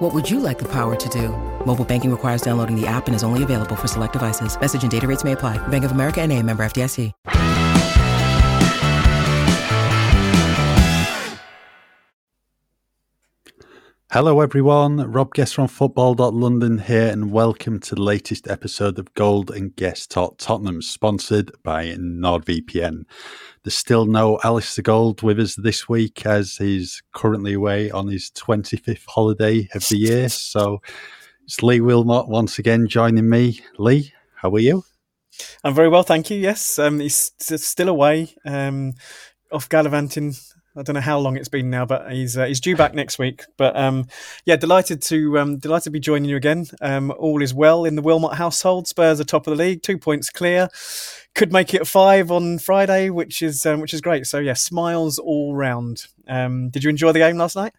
What would you like the power to do? Mobile banking requires downloading the app and is only available for select devices. Message and data rates may apply. Bank of America and a member FDIC. Hello, everyone. Rob Guest from Football.London here, and welcome to the latest episode of Gold and Guest Talk Tottenham, sponsored by NordVPN. There's still no Alasdair Gold with us this week as he's currently away on his 25th holiday of the year. So it's Lee Wilmot once again joining me. Lee, how are you? I'm very well, thank you. Yes, um, he's still away, um, off gallivanting I don't know how long it's been now, but he's uh, he's due back next week. But um, yeah, delighted to um, delighted to be joining you again. Um, all is well in the Wilmot household. Spurs are top of the league, two points clear. Could make it five on Friday, which is um, which is great. So yeah, smiles all round. Um, did you enjoy the game last night?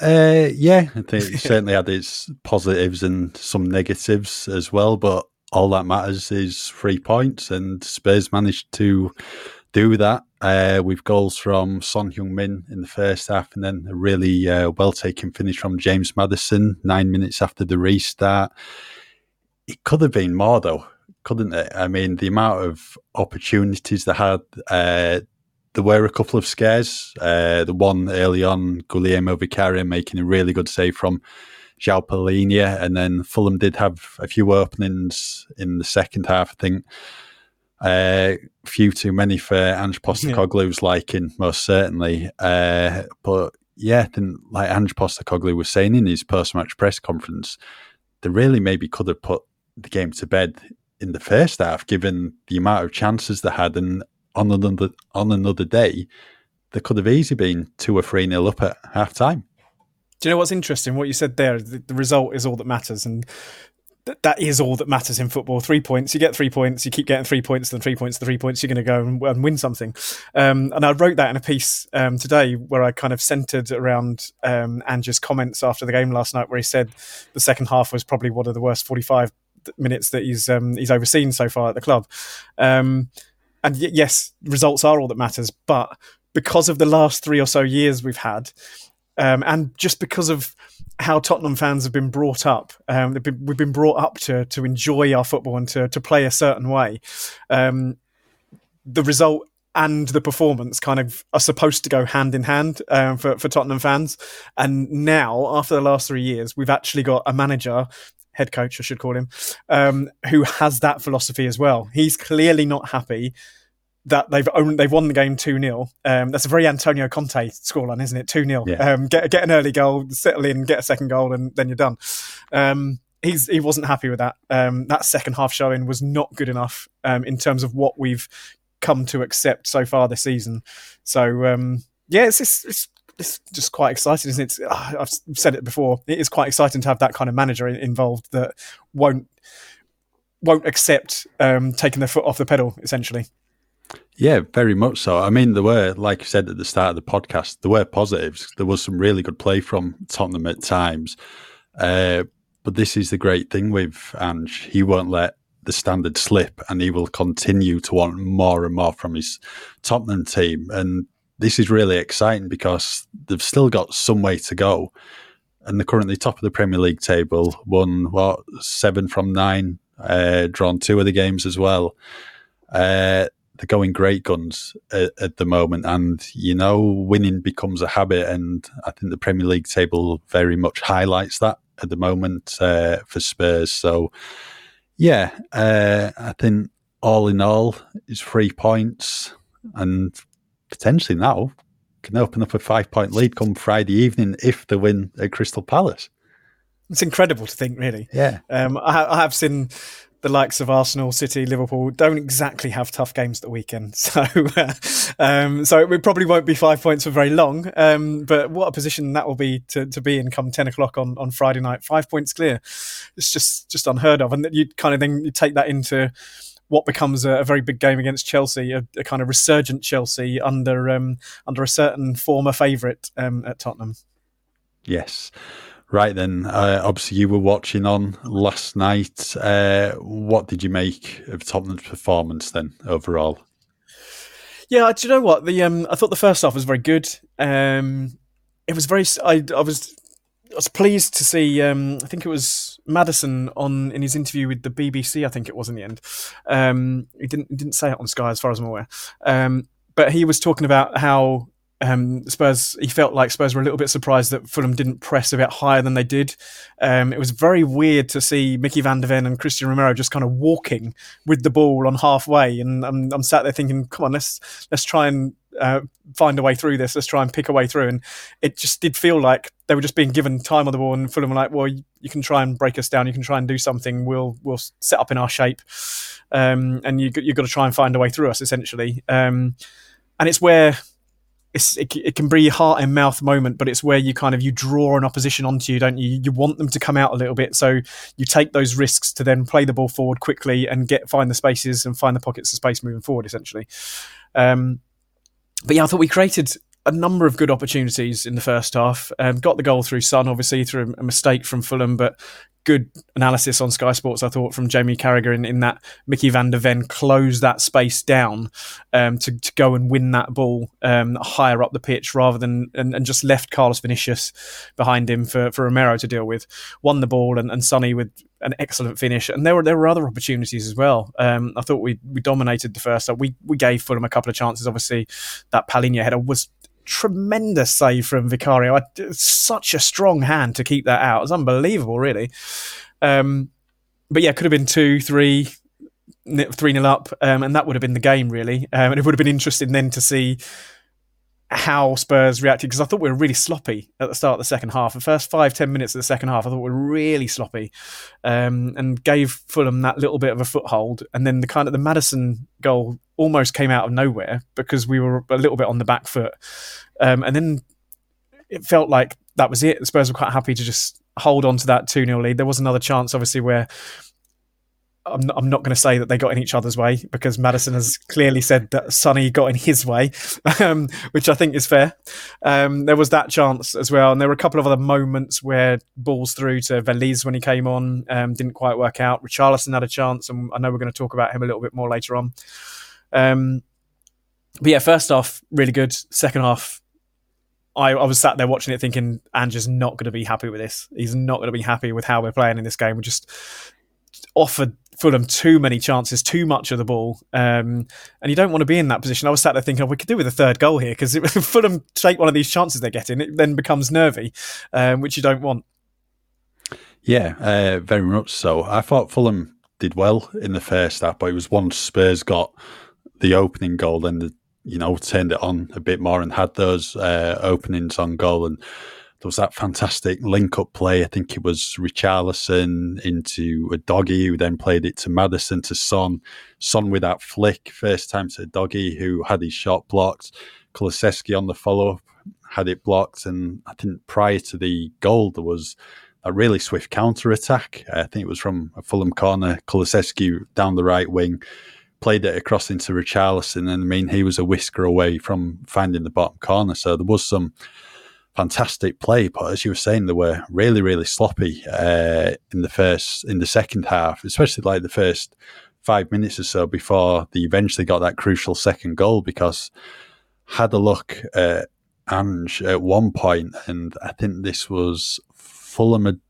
Uh, yeah, I think it certainly had its positives and some negatives as well. But all that matters is three points, and Spurs managed to do that uh, with goals from Son Heung-min in the first half, and then a really uh, well taken finish from James Maddison nine minutes after the restart. It could have been more, though, couldn't it? I mean, the amount of opportunities they had. Uh, there were a couple of scares. Uh, the one early on, Guglielmo Vicario making a really good save from João Palhinha, and then Fulham did have a few openings in the second half. I think uh, few too many for Ange Postecoglou's yeah. liking, most certainly. Uh, but yeah, then like Ange Postecoglou was saying in his post-match press conference, they really maybe could have put the game to bed in the first half, given the amount of chances they had, and on another on another day, they could have easily been two or three nil up at half time. Do you know what's interesting? What you said there, the, the result is all that matters, and that is all that matters in football. Three points, you get three points, you keep getting three points, then three points, the three points, you're going to go and, and, win something. Um, and I wrote that in a piece um, today where I kind of centered around um, Ange's comments after the game last night, where he said the second half was probably one of the worst 45 minutes that he's um, he's overseen so far at the club. Um, and y- yes, results are all that matters, but because of the last three or so years we've had, um, and just because of how Tottenham fans have been brought up, um, been, we've been brought up to to enjoy our football and to to play a certain way. Um, the result and the performance kind of are supposed to go hand in hand um, for for Tottenham fans. And now, after the last three years, we've actually got a manager. Head coach, I should call him, um, who has that philosophy as well. He's clearly not happy that they've owned, they've won the game 2 0. Um, that's a very Antonio Conte scoreline, isn't it? 2 0. Yeah. Um, get, get an early goal, settle in, get a second goal, and then you're done. Um, he's he wasn't happy with that. Um, that second half showing was not good enough um, in terms of what we've come to accept so far this season. So, um, yeah, it's, it's, it's it's just quite exciting, isn't it? Uh, I've said it before. It is quite exciting to have that kind of manager involved that won't won't accept um, taking their foot off the pedal, essentially. Yeah, very much so. I mean, there were, like you said at the start of the podcast, there were positives. There was some really good play from Tottenham at times. Uh, but this is the great thing with Ange. He won't let the standard slip and he will continue to want more and more from his Tottenham team. And this is really exciting because they've still got some way to go. And they're currently top of the Premier League table, won, what, seven from nine, uh, drawn two of the games as well. Uh, they're going great guns at, at, the moment, and you know, winning becomes a habit, and I think the Premier League table very much highlights that at the moment uh, for Spurs. So, yeah, uh, I think all in all, it's three points, and potentially now can open up a five point lead come Friday evening if they win at Crystal Palace. It's incredible to think, really. Yeah. Um, I, I have seen the likes of Arsenal, City, Liverpool don't exactly have tough games at the weekend. So, uh, um, so it probably won't be five points for very long. Um, but what a position that will be to, to be in come ten o'clock on, on Friday night. Five points clear. It's just just unheard of. And you kind of then you take that into what becomes a, a very big game against Chelsea, a, a, kind of resurgent Chelsea under um, under a certain former favourite um, at Tottenham. Yes. Right then, uh, obviously you were watching on last night. Uh, what did you make of Tottenham's performance then overall? Yeah, do you know what? The um, I thought the first half was very good. Um, it was very. I, I was I was pleased to see. Um, I think it was Maddison on in his interview with the BBC. I think it was in the end. Um, he didn't didn't say it on Sky, as far as I'm aware. Um, but he was talking about how um, Spurs, he felt like Spurs were a little bit surprised that Fulham didn't press a bit higher than they did. Um, it was very weird to see Mickey van der Ven and Christian Romero just kind of walking with the ball on halfway, and I'm, I'm sat there thinking, come on, let's let's try and uh, find a way through this. Let's try and pick a way through. And it just did feel like they were just being given time on the ball, and Fulham were like, well, you can try and break us down. You can try and do something. We'll we'll set up in our shape, um, and you you've got to try and find a way through us essentially. Um, and it's where it's, it, it can be a heart and mouth moment, but it's where you kind of you draw an opposition onto you, don't you? You want them to come out a little bit, so you take those risks to then play the ball forward quickly and get find the spaces and find the pockets of space moving forward, essentially. Um, but yeah, I thought we created a number of good opportunities in the first half. Um, got the goal through Son, obviously through a mistake from Fulham, but good analysis on Sky Sports, I thought, from Jamie Carragher in, in that Mickey van der Ven closed that space down um, to, to go and win that ball um, higher up the pitch rather than and, and, just left Carlos Vinicius behind him for, for Romero to deal with. Won the ball and, and Sonny with an excellent finish. And there were there were other opportunities as well. Um, I thought we we dominated the first. We we gave Fulham a couple of chances. Obviously, that Palhinha header was tremendous save from Vicario. such a strong hand to keep that out. It was unbelievable, really. Um, but yeah, could have been two, three, three nil up, um, and that would have been the game, really. Um, and it would have been interesting then to see how Spurs reacted because I thought we were really sloppy at the start of the second half. The first five ten minutes of the second half, I thought we were really sloppy, um, and gave Fulham that little bit of a foothold. And then the kind of the Maddison goal almost came out of nowhere because we were a little bit on the back foot, um, and then it felt like that was it. The Spurs were quite happy to just hold on to that two 0 lead. There was another chance, obviously, where I'm not, I'm not going to say that they got in each other's way because Maddison has clearly said that Sonny got in his way, um, which I think is fair. Um, there was that chance as well, and there were a couple of other moments where balls through to Veliz when he came on um, didn't quite work out. Richarlison had a chance, and I know we're going to talk about him a little bit more later on. Um, but yeah, first off, really good. Second half, I, I, was sat there watching it thinking Ange's not going to be happy with this. He's not going to be happy with how we're playing in this game. We just offered Fulham too many chances, too much of the ball, um, and you don't want to be in that position. I was sat there thinking, oh, we could do with a third goal here because if Fulham take one of these chances they're getting, it then becomes nervy, um, which you don't want. Yeah, uh, very much so. I thought Fulham did well in the first half, but it was once Spurs got the opening goal, then the, you know turned it on a bit more and had those uh, openings on goal and there was that fantastic link up play. I think it was Richarlison into Udogie, who then played it to Maddison to Son. Son with that flick, first time to Udogie, who had his shot blocked. Kulusevski on the follow up had it blocked. And I think prior to the goal, there was a really swift counter attack. Uh, I think it was from a Fulham corner. Kulusevski down the right wing played it across into Richarlison. And I mean, he was a whisker away from finding the bottom corner. So there was some fantastic play, but as you were saying, they were really, really sloppy uh, in the first, in the second half, especially like the first five minutes or so before they eventually got that crucial second goal. Because had a look at Ange at one point, and I think this was Fulham had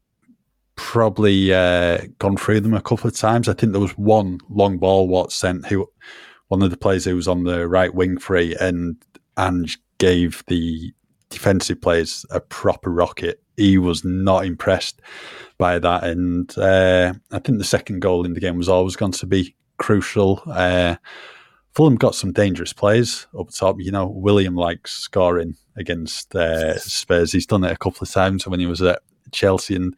probably uh, gone through them a couple of times. I think there was one long ball Watts sent who one of the players who was on the right wing free, and Ange gave the defensive players a proper rocket. He was not impressed by that, and uh, I think the second goal in the game was always going to be crucial. Uh, Fulham got some dangerous players up top. You know, Willian likes scoring against uh, Spurs. He's done it a couple of times when he was at Chelsea, and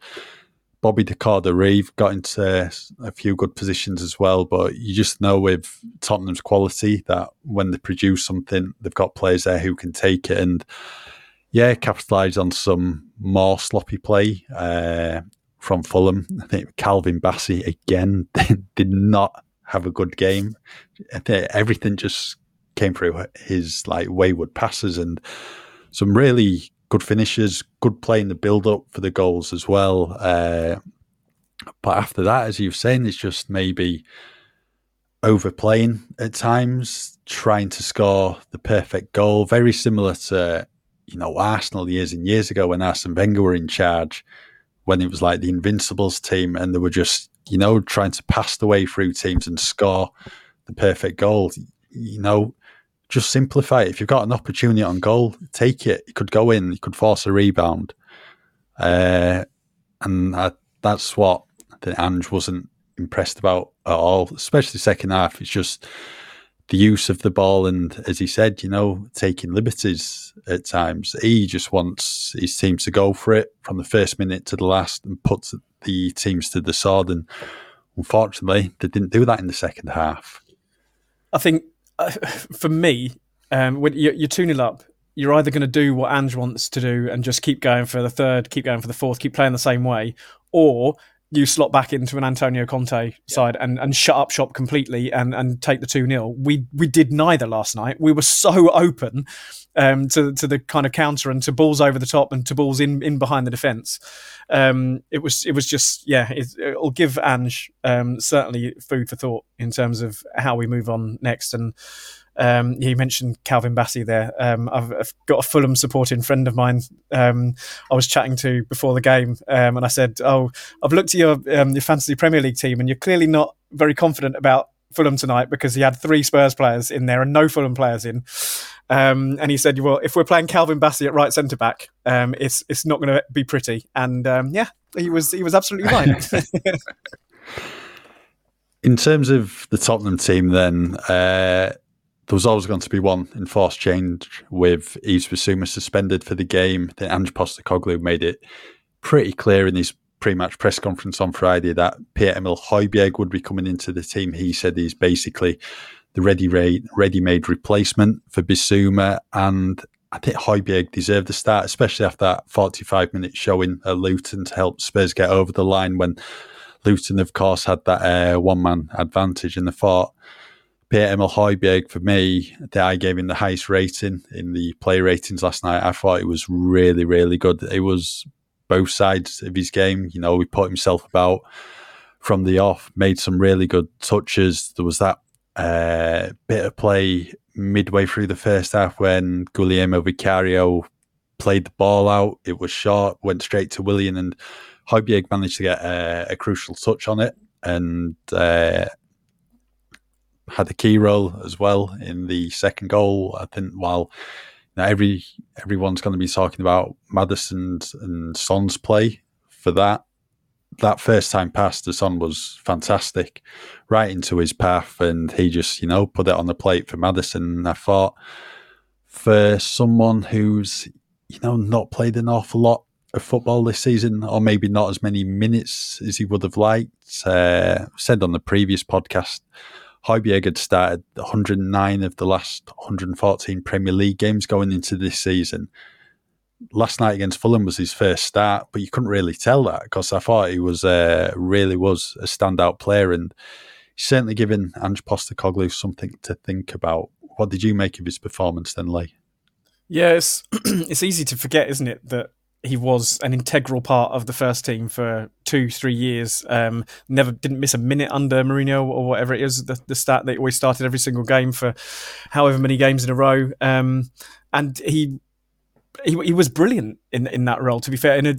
Bobby De Cordova got into a few good positions as well. But you just know with Tottenham's quality that when they produce something, they've got players there who can take it and yeah, capitalised on some more sloppy play uh, from Fulham. I think Calvin Bassey again did not have a good game. Everything just came through his like wayward passes and some really good finishes, good play in the build up for the goals as well. Uh, but after that, as you've saying, it's just maybe overplaying at times, trying to score the perfect goal. Very similar to you know Arsenal years and years ago when Arsene Wenger were in charge, when it was like the Invincibles team, and they were just you know trying to pass the way through teams and score the perfect goal. You know, just simplify it. If you've got an opportunity on goal, take it. You could go in, you could force a rebound. Uh, and I, that's what think Ange wasn't impressed about at all, especially second half. It's just the use of the ball and, as he said, you know, taking liberties at times. He just wants his team to go for it from the first minute to the last and put the teams to the sword. And unfortunately, they didn't do that in the second half. I think uh, for me, um, when you're, you're 2 0 up, you're either going to do what Ange wants to do and just keep going for the third, keep going for the fourth, keep playing the same way, or you slot back into an Antonio Conte side and, and shut up shop completely and, and take the 2 0. We we did neither last night. We were so open um, to, to the kind of counter and to balls over the top and to balls in, in behind the defence. Um, it was it was just, yeah, it, will give Ange um, certainly food for thought in terms of how we move on next. And um, you mentioned Calvin Bassey there. Um, I've, I've, got a Fulham supporting friend of mine. Um, I was chatting to before the game, um, and I said, "Oh, I've looked at your um, your fantasy Premier League team, and you're clearly not very confident about Fulham tonight because he had three Spurs players in there and no Fulham players in." Um, and he said, "Well, if we're playing Calvin Bassey at right centre back, it's it's not going to be pretty." And yeah, he was he was absolutely right. in terms of the Tottenham team, then. Uh, there was always going to be one enforced change with Yves Bissouma suspended for the game. Then Ange Postecoglou made it pretty clear in his pre-match press conference on Friday that Pierre-Emile Højbjerg would be coming into the team. He said he's basically the ready ready-made replacement for Bissouma, and I think Højbjerg deserved the start, especially after that 45-minute showing at Luton to help Spurs get over the line when Luton, of course, had that uh, one-man advantage in the fort. Pierre-Emile Højbjerg, for me, that I gave him the highest rating in the play ratings last night. I thought it was really, really good. It was both sides of his game. You know, he put himself about from the off, made some really good touches. There was that uh, bit of play midway through the first half when Guglielmo Vicario played the ball out. It was short, went straight to Willian, and Højbjerg managed to get a, a crucial touch on it. And uh, had a key role as well in the second goal. I think while know, every everyone's going to be talking about Maddison's and Son's play for that, that first time pass to Son was fantastic, right into his path, and he just you know put it on the plate for Maddison. I thought for someone who's you know not played an awful lot of football this season, or maybe not as many minutes as he would have liked. Uh, said on the previous podcast Højbjerg had started 109 of the last 114 Premier League games going into this season. Last night against Fulham was his first start, but you couldn't really tell that because I thought he was uh, really was a standout player and he's certainly given Ange Postecoglou something to think about. What did you make of his performance then, Lee? Yeah, it's, it's easy to forget, isn't it, that he was an integral part of the first team for two, three years. Um, never didn't miss a minute under Mourinho or whatever it is. The, the stat that always started every single game for however many games in a row. Um, and he, he he was brilliant in in that role. To be fair, in a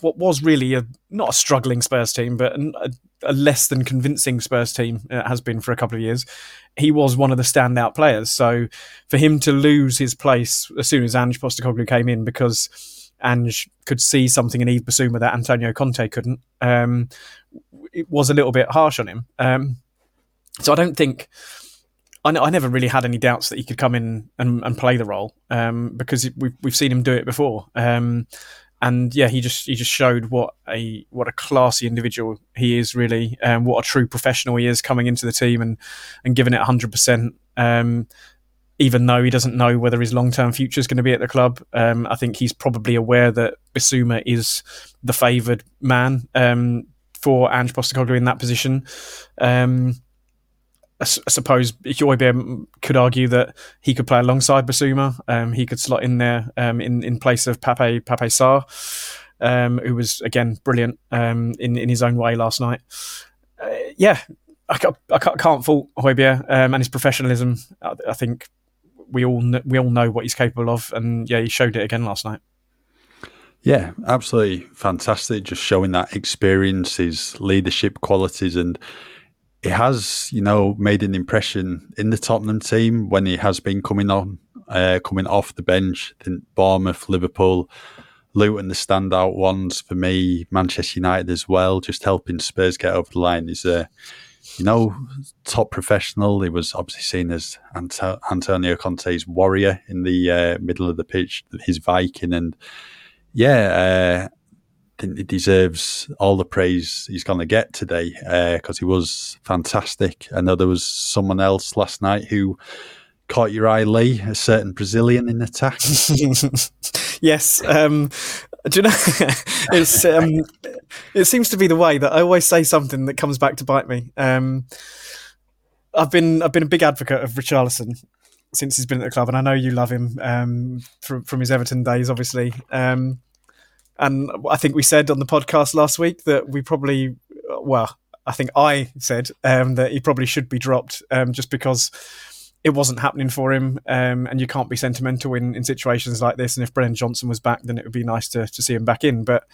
what was really a not a struggling Spurs team, but a, a less than convincing Spurs team it uh, has been for a couple of years. He was one of the standout players. So for him to lose his place as soon as Ange Postecoglou came in because Ange could see something in Yves Bissouma that Antonio Conte couldn't. Um, it was a little bit harsh on him. Um, so I don't think I, never really had any doubts that he could come in and, and play the role um, because we've we've seen him do it before. Um, and yeah, he just he just showed what a what a classy individual he is really, and um, what a true professional he is coming into the team and and giving it hundred percent. Even though he doesn't know whether his long term future is going to be at the club. Um, I think he's probably aware that Bissouma is the favoured man um, for Ange Postecoglou in that position. Um, I, s- I suppose Højbjerg could argue that he could play alongside Bissouma. Um, he could slot in there um, in in place of Pape Pape Sarr, um, who was again brilliant in in his own way last night. Uh, yeah, I can't, I can't, fault Højbjerg um, and his professionalism. I, I think we all kn- we all know what he's capable of, and yeah, he showed it again last night. Yeah, absolutely fantastic. Just showing that experience, his leadership qualities, and it has, you know, made an impression in the Tottenham team when he has been coming on, uh, coming off the bench. Think Bournemouth, Liverpool, Luton, the standout ones for me. Manchester United as well, just helping Spurs get over the line. is a, you know, top professional. He was obviously seen as Ant- Antonio Conte's warrior in the uh, middle of the pitch, his Viking, and yeah, uh, he deserves all the praise he's going to get today because uh, he was fantastic. I know there was someone else last night who caught your eye, Lee, a certain Brazilian in attack. yes. Um, do you know? it's um, it seems to be the way that I always say something that comes back to bite me. Um, I've been I've been a big advocate of Richarlison since he's been at the club, and I know you love him um, from from his Everton days, obviously. Um, and I think we said on the podcast last week that we probably, well, I think I said um, that he probably should be dropped um, just because it wasn't happening for him. Um, and you can't be sentimental in, in situations like this. And if Brennan Johnson was back, then it would be nice to, to see him back in. But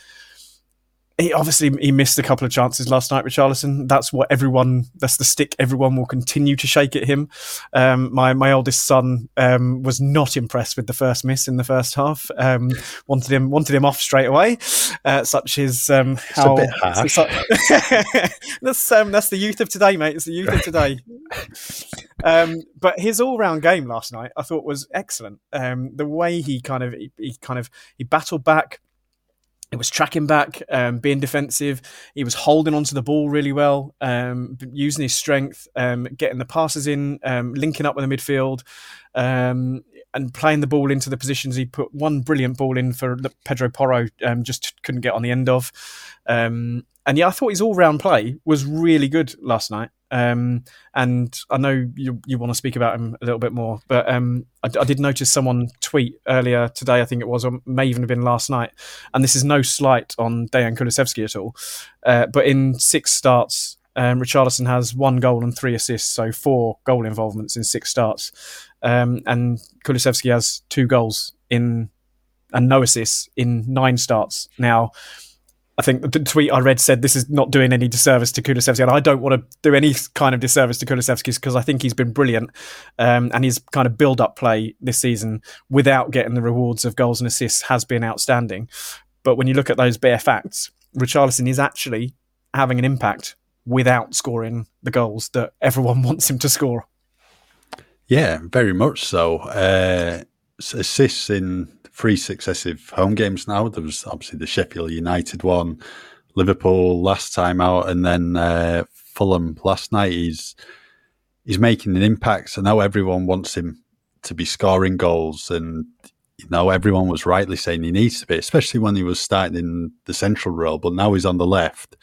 he obviously he missed a couple of chances last night, Richarlison. That's what everyone. That's the stick everyone will continue to shake at him. Um, my my oldest son um, was not impressed with the first miss in the first half. Um, wanted him wanted him off straight away. Uh, such is um, how that's um, that's the youth of today, mate. It's the youth of today. Um, but his all round game last night, I thought was excellent. Um, the way he kind of he, he kind of he battled back it was tracking back, um, being defensive. He was holding onto the ball really well, um, using his strength, um, getting the passes in, um, linking up with the midfield, um, and playing the ball into the positions. He put one brilliant ball in for Pedro Porro, um, just couldn't get on the end of. and yeah, I thought his all-round play was really good last night. Um, and I know you you want to speak about him a little bit more, but um, I, I, did notice someone tweet earlier today, I think it was, or may even have been last night, and this is no slight on Dejan Kulusevski at all, uh, but in six starts, um, Richarlison has one goal and three assists, so four goal involvements in six starts, um, and Kulusevski has two goals in and no assists in nine starts. Now, I think the tweet I read said this is not doing any disservice to Kulusevski, and I don't want to do any kind of disservice to Kulusevski because I think he's been brilliant, um, and his kind of build-up play this season without getting the rewards of goals and assists has been outstanding. But when you look at those bare facts, Richarlison is actually having an impact without scoring the goals that everyone wants him to score. Yeah, very much so. Uh, assists in three successive home games now. There was obviously the Sheffield United one, Liverpool last time out, and then uh, Fulham last night. He's he's making an impact. So now everyone wants him to be scoring goals, and you know everyone was rightly saying he needs to be, especially when he was starting in the central role. But now he's on the left.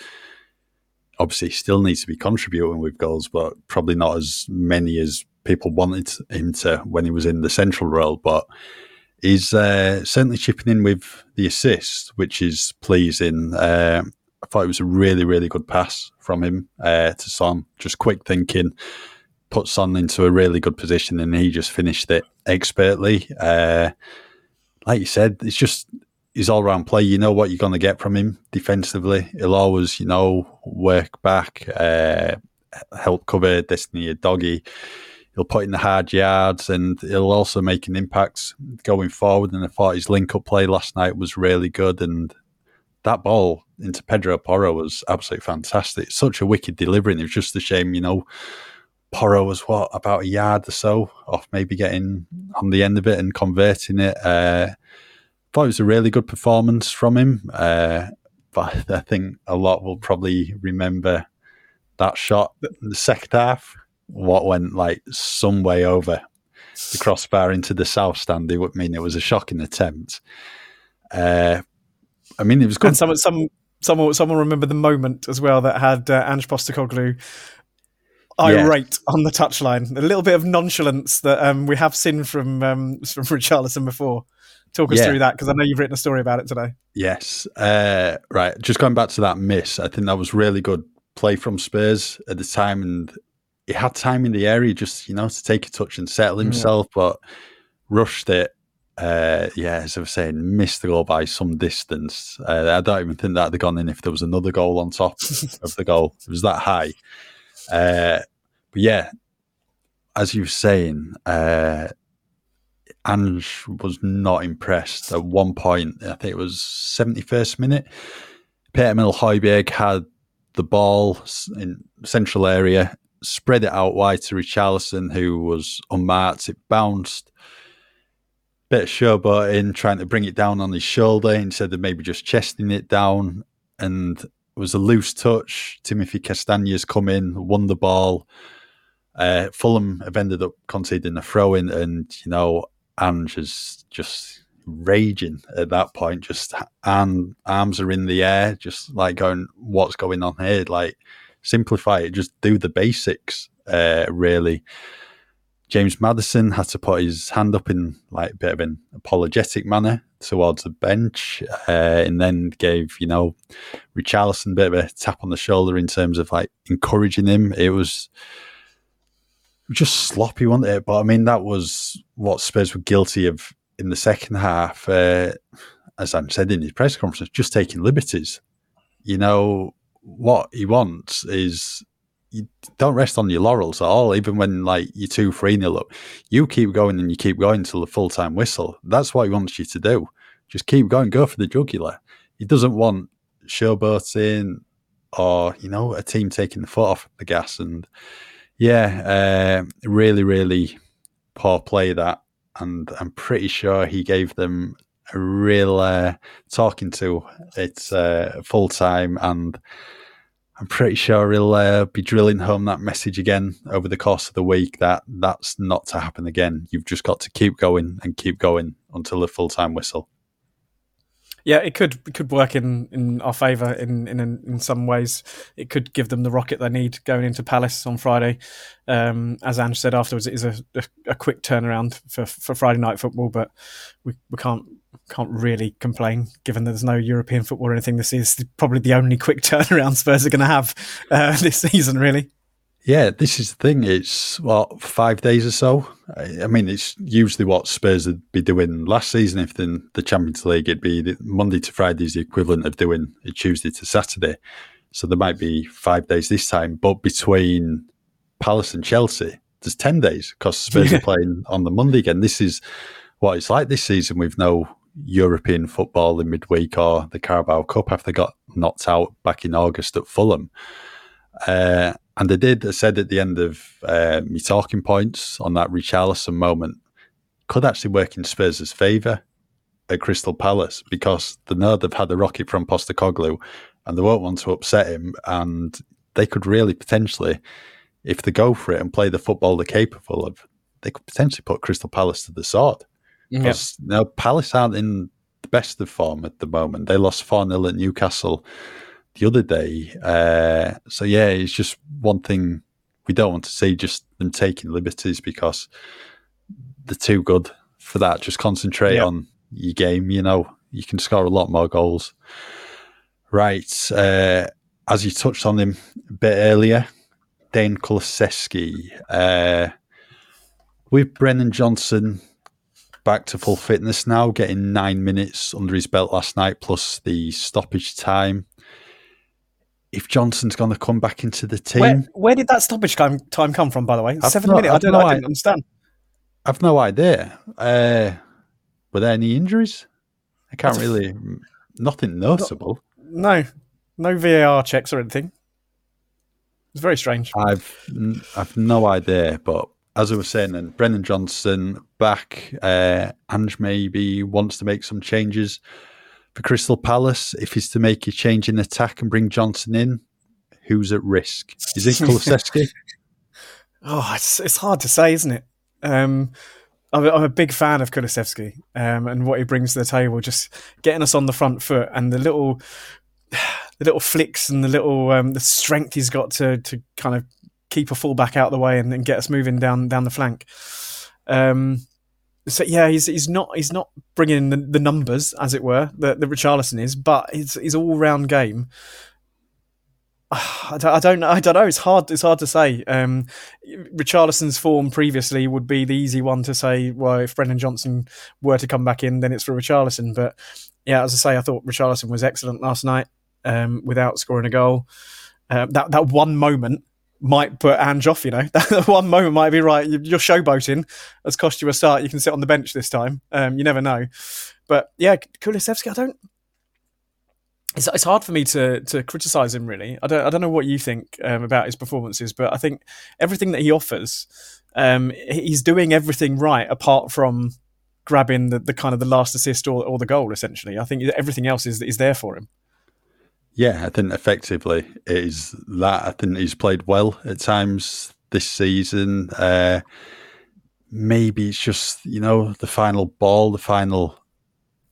Obviously, he still needs to be contributing with goals, but probably not as many as people wanted him to when he was in the central role. But he's uh, certainly chipping in with the assist, which is pleasing. Uh, I thought it was a really, really good pass from him uh, to Son. Just quick thinking, put Son into a really good position, and he just finished it expertly. Uh, like you said, it's just his all round play. You know what you're going to get from him defensively. He'll always, you know, work back, uh, help cover Destiny Udogie he'll put in the hard yards and he'll also make an impact going forward. And I thought his link up play last night was really good. And that ball into Pedro Porro was absolutely fantastic. Such a wicked delivery. And it was just a shame, you know, Porro was what, about a yard or so off maybe getting on the end of it and converting it. Uh, thought it was a really good performance from him. Uh, but I think a lot will probably remember that shot in the second half what went like some way over the crossbar into the south stand. It would mean it was a shocking attempt. Uh, I mean, it was good. And some, some, someone, someone remember the moment as well that had uh, Ange Postecoglou irate yeah. on the touchline. A little bit of nonchalance that um, we have seen from um, from Richarlison before. Talk us yeah. through that because I know you've written a story about it today. Yes, uh, right. Just going back to that miss, I think that was really good play from Spurs at the time, and he had time in the area just you know to take a touch and settle himself, yeah. but rushed it. Uh, yeah, as I was saying, missed the goal by some distance. Uh, I don't even think that had gone in if there was another goal on top of the goal. It was that high. Uh, but yeah, as you were saying, uh, Ange was not impressed. At one point, I think it was 71st minute, Pierre-Emile Højbjerg had the ball in central area, spread it out wide to Richarlison, who was unmarked. It bounced. Bit of showboat in trying to bring it down on his shoulder instead of maybe just chesting it down. And it was a loose touch. Timothy Castagne's come in, won the ball. Uh, Fulham have ended up conceding a throw in, and you know Ange is just raging at that point. Just and arms are in the air, just like going, "What's going on here?" Like simplify it, just do the basics. Uh, really, James Maddison had to put his hand up in like a bit of an apologetic manner towards the bench, uh, and then gave you know Richarlison a bit of a tap on the shoulder in terms of like encouraging him. It was just sloppy, wasn't it? But I mean, that was what Spurs were guilty of in the second half. Uh, as I said in his press conference, just taking liberties. You know what he wants is you don't rest on your laurels at all. Even when like you're two three nil up, you keep going and you keep going till the full time whistle. That's what he wants you to do. Just keep going, go for the jugular. He doesn't want showboating or you know a team taking the foot off the gas and yeah, uh, really, really poor play that, and I'm pretty sure he gave them a real uh, talking to. It's uh, full time, and I'm pretty sure he'll uh, be drilling home that message again over the course of the week. That that's not to happen again. You've just got to keep going and keep going until the full time whistle yeah, it could it could work in, in our favour in, in in some ways. It could give them the rocket they need going into Palace on Friday. Um, as Ange said afterwards, it is a, a, a, quick turnaround for, for Friday night football, but we, we can't can't really complain given that there's no European football or anything. This is probably the only quick turnaround Spurs are going to have uh, this season, really. Yeah, this is the thing. It's what five days or so. I mean, it's usually what Spurs would be doing last season. If in the Champions League, it'd be Monday to Friday is the equivalent of doing a Tuesday to Saturday. So there might be five days this time, but between Palace and Chelsea, there's ten days because Spurs are playing on the Monday again. This is what it's like this season with no European football in midweek or the Carabao Cup after they got knocked out back in August at Fulham. Uh, and I did, I said at the end of uh, my talking points on that Richarlison moment, could actually work in Spurs' favour at Crystal Palace because they know they've had the rocket from Postecoglou and they won't want to upset him. And they could really potentially, if they go for it and play the football they're capable of, they could potentially put Crystal Palace to the sword. Because yep. now Palace aren't in the best of form at the moment. They lost 4 0 at Newcastle the other day. Uh, so yeah, it's just one thing we don't want to see just them taking liberties because they're too good for that. Just concentrate on your game. You know, you can score a lot more goals. Right, uh, as you touched on him a bit earlier, Dejan Kulusevski. Uh, with Brennan Johnson back to full fitness now, getting nine minutes under his belt last night, plus the stoppage time if Johnson's going to come back into the team. Where, where did that stoppage time, time come from, by the way? I've Seven no, minutes. I don't know. I didn't understand. I've no idea. Uh, were there any injuries? I can't That's really. Nothing noticeable. No, no VAR checks or anything. It's very strange. I've I've no idea, but as I was saying, then Brennan Johnson back. Uh, Ange maybe wants to make some changes for Crystal Palace, if he's to make a change in attack and bring Johnson in, who's at risk? Is it Kulusevski? oh, it's, it's hard to say, isn't it? Um, I'm, I'm, a big fan of Kulusevski um, and what he brings to the table, just getting us on the front foot and the little, the little flicks and the little um, the strength he's got to to kind of keep a fullback out of the way and, and get us moving down down the flank. Um, so yeah, he's he's not he's not bringing the, the numbers as it were that, that Richarlison is, but his his all round game. I don't, I don't I don't know. It's hard. It's hard to say. Um, Richarlison's form previously would be the easy one to say. Well, if Brennan Johnson were to come back in, then it's for Richarlison. But yeah, as I say, I thought Richarlison was excellent last night um, without scoring a goal. Uh, that that one moment might put Ange off. You know, that one moment might be right. You're showboating has cost you a start. You can sit on the bench this time. Um, you never know. But yeah, Kulusevski, I don't. It's, it's hard for me to to criticize him really. I don't I don't know what you think um, about his performances, but I think everything that he offers, um, he's doing everything right apart from grabbing the, the kind of the last assist or, or the goal. Essentially, I think everything else is is there for him. Yeah, I think effectively it is that. I think he's played well at times this season. Uh, maybe it's just you know the final ball, the final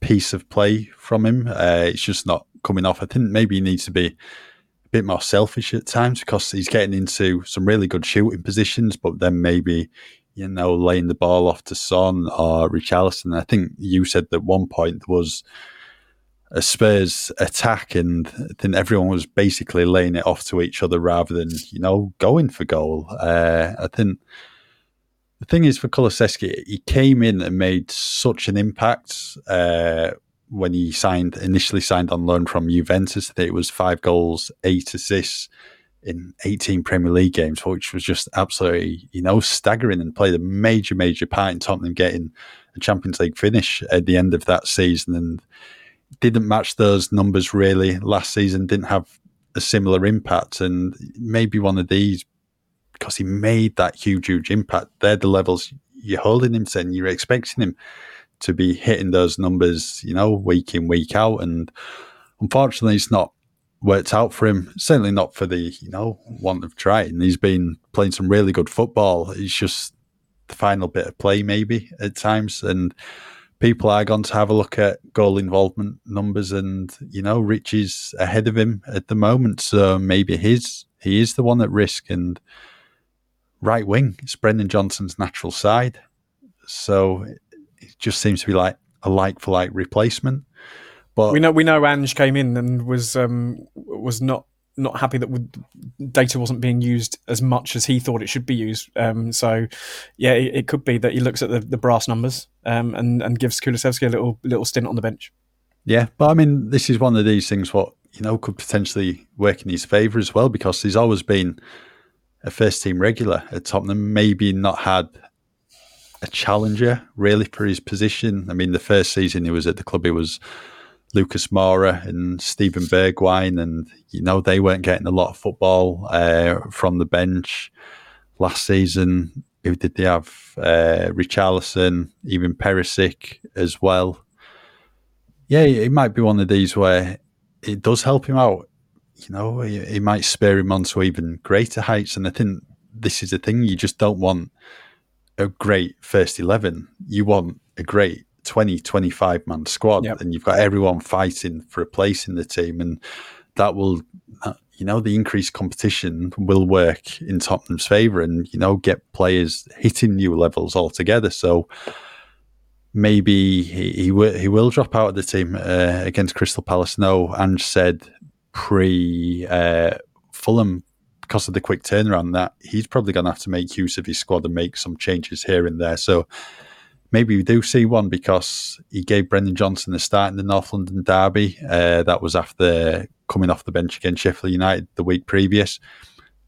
piece of play from him. Uh, it's just not coming off. I think maybe he needs to be a bit more selfish at times because he's getting into some really good shooting positions, but then maybe you know laying the ball off to Son or Richarlison. I think you said that one point was a Spurs attack, and then everyone was basically laying it off to each other rather than you know going for goal. Uh, I think the thing is for Kulusevski, he came in and made such an impact uh, when he signed initially signed on loan from Juventus. Think it was five goals, eight assists in 18 Premier League games, which was just absolutely, you know, staggering and played a major, major part in Tottenham getting a Champions League finish at the end of that season. And didn't match those numbers really last season, didn't have a similar impact. And maybe one of these, because he made that huge, huge impact, they're the levels you're holding him to and you're expecting him to be hitting those numbers, you know, week in, week out. And unfortunately, it's not worked out for him. Certainly not for the, you know, want of trying. He's been playing some really good football. It's just the final bit of play, maybe at times. And people are going to have a look at goal involvement numbers, and you know, Rich is ahead of him at the moment, so maybe his he is the one at risk. And right wing, it's Brennan Johnson's natural side, so it just seems to be like a like for like replacement. But we know we know Ange came in and was um, was not not happy that data wasn't being used as much as he thought it should be used. Um, so, yeah, it, it, could be that he looks at the, the brass numbers um, and and gives Kulusevski a little little stint on the bench. Yeah, but I mean, this is one of these things what you know could potentially work in his favour as well because he's always been a first team regular at Tottenham. Maybe not had a challenger really for his position. I mean, the first season he was at the club, he was Lucas Moura and Steven Bergwijn, and you know they weren't getting a lot of football uh, from the bench last season. Who did they have? Uh, Richarlison, even Perisic as well. Yeah, it might be one of these where it does help him out. You know, it, might spur him on to even greater heights. And I think this is the thing: you just don't want a great first eleven. You want a great 20, 25 man squad, yep. and you've got everyone fighting for a place in the team, and that will, uh, you know, the increased competition will work in Tottenham's favour, and you know, get players hitting new levels altogether. So maybe he he, w- he will drop out of the team uh, against Crystal Palace. No, Ange said pre uh, Fulham because of the quick turnaround that he's probably going to have to make use of his squad and make some changes here and there. So maybe we do see one because he gave Brennan Johnson the start in the North London derby. Uh, that was after coming off the bench against Sheffield United the week previous.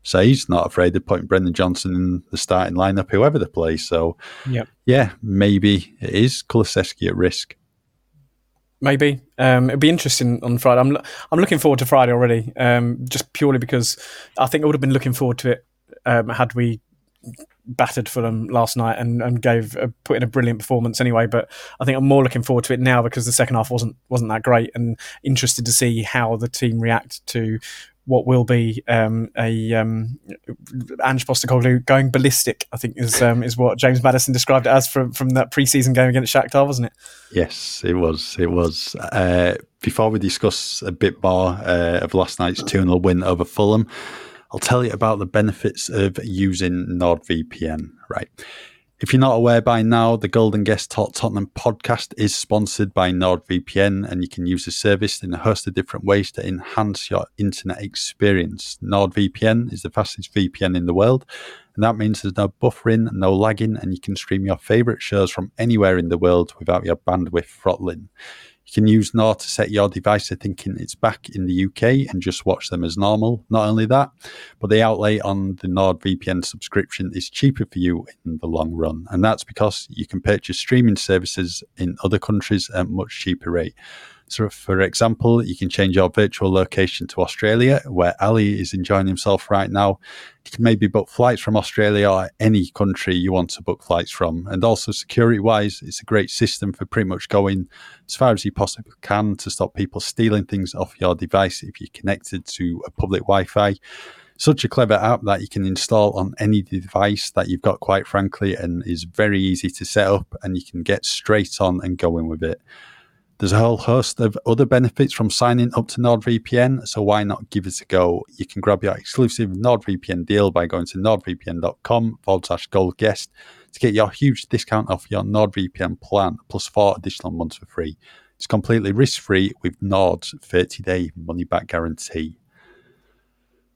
So he's not afraid of putting Brennan Johnson in the starting lineup, whoever they play. So, yep. yeah, maybe it is Kulusevski at risk. Maybe um, it'd be interesting on Friday. I'm I'm looking forward to Friday already, um, just purely because I think I would have been looking forward to it um, had we battered Fulham last night and, and gave a, put in a brilliant performance anyway. But I think I'm more looking forward to it now because the second half wasn't wasn't that great, and interested to see how the team react to what will be um, a um, Ange Postecoglou going ballistic. I think is um, is what James Maddison described it as from from that preseason game against Shakhtar, wasn't it? Yes, it was. It was. Uh, before we discuss a bit more uh, of last night's 2 0 win over Fulham, I'll tell you about the benefits of using NordVPN, right? If you're not aware by now, the Gold and Guest Talk Tottenham podcast is sponsored by NordVPN, and you can use the service in a host of different ways to enhance your internet experience. NordVPN is the fastest VPN in the world, and that means there's no buffering, no lagging, and you can stream your favorite shows from anywhere in the world without your bandwidth throttling. You can use Nord to set your device to thinking it's back in the UK and just watch them as normal. Not only that, but the outlay on the NordVPN subscription is cheaper for you in the long run. And that's because you can purchase streaming services in other countries at much cheaper rate. So, for example, you can change your virtual location to Australia, where Ali is enjoying himself right now. You can maybe book flights from Australia or any country you want to book flights from. And also, security wise, it's a great system for pretty much going as far as you possibly can to stop people stealing things off your device if you're connected to a public Wi Fi such a clever app that you can install on any device that you've got, quite frankly, and is very easy to set up and you can get straight on and going with it. There's a whole host of other benefits from signing up to NordVPN, so why not give it a go? You can grab your exclusive NordVPN deal by going to nordvpn.com forward slash gold guest to get your huge discount off your NordVPN plan plus four additional months for free. It's completely risk free with Nord's 30 day money back guarantee.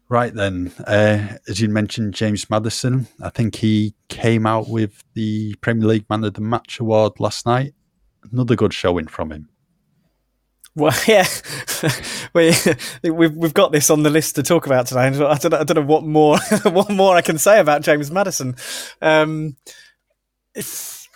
Right then, uh, as you mentioned, James Maddison, I think he came out with the Premier League Man of the Match award last night. Another good showing from him. Well, yeah, we, we've we've got this on the list to talk about today. I don't I don't know what more what more I can say about James Maddison. Um,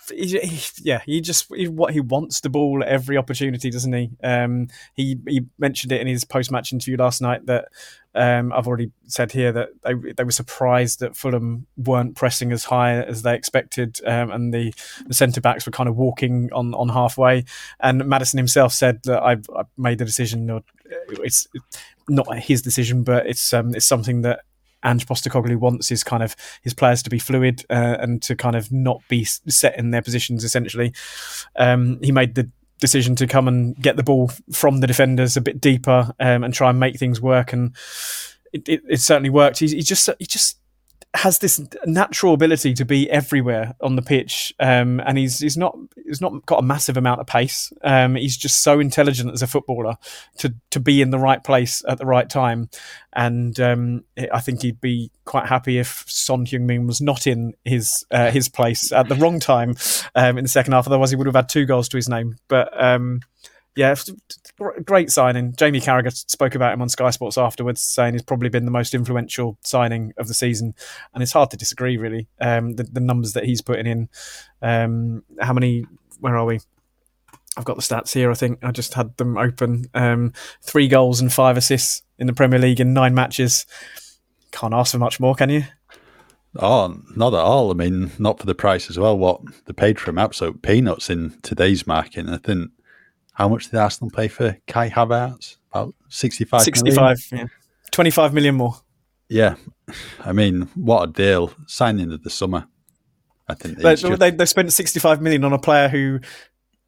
he, he, yeah, he just what he wants the ball at every opportunity, doesn't he? Um, he he mentioned it in his post match interview last night that um, I've already said here that they they were surprised that Fulham weren't pressing as high as they expected, um, and the, the centre backs were kind of walking on, on halfway. And Maddison himself said that I've, I've made the decision, or it's not his decision, but it's um, it's something that Ange Postecoglou wants his kind of his players to be fluid uh, and to kind of not be set in their positions. Essentially, um, he made the decision to come and get the ball from the defenders a bit deeper um, and try and make things work, and it, it, it certainly worked. He, just he just has this natural ability to be everywhere on the pitch, um, and he's he's not he's not got a massive amount of pace. Um, he's just so intelligent as a footballer to to be in the right place at the right time, and um, I think he'd be quite happy if Son Heung-min was not in his uh, his place at the wrong time um, in the second half. Otherwise, he would have had two goals to his name. But um, yeah, great signing. Jamie Carragher spoke about him on Sky Sports afterwards, saying he's probably been the most influential signing of the season, and it's hard to disagree. Really, um, the, the, numbers that he's putting in. Um, how many? Where are we? I've got the stats here. I think I just had them open. Um, three goals and five assists in the Premier League in nine matches. Can't ask for much more, can you? Oh, not at all. I mean, not for the price as well. What they paid for him, absolute peanuts in today's market. I think how much did Arsenal pay for Kai Havertz? About 65 65, million? yeah. 25 million more. Yeah. I mean, what a deal. Signing of the summer. I think they, just... they, they spent 65 million on a player who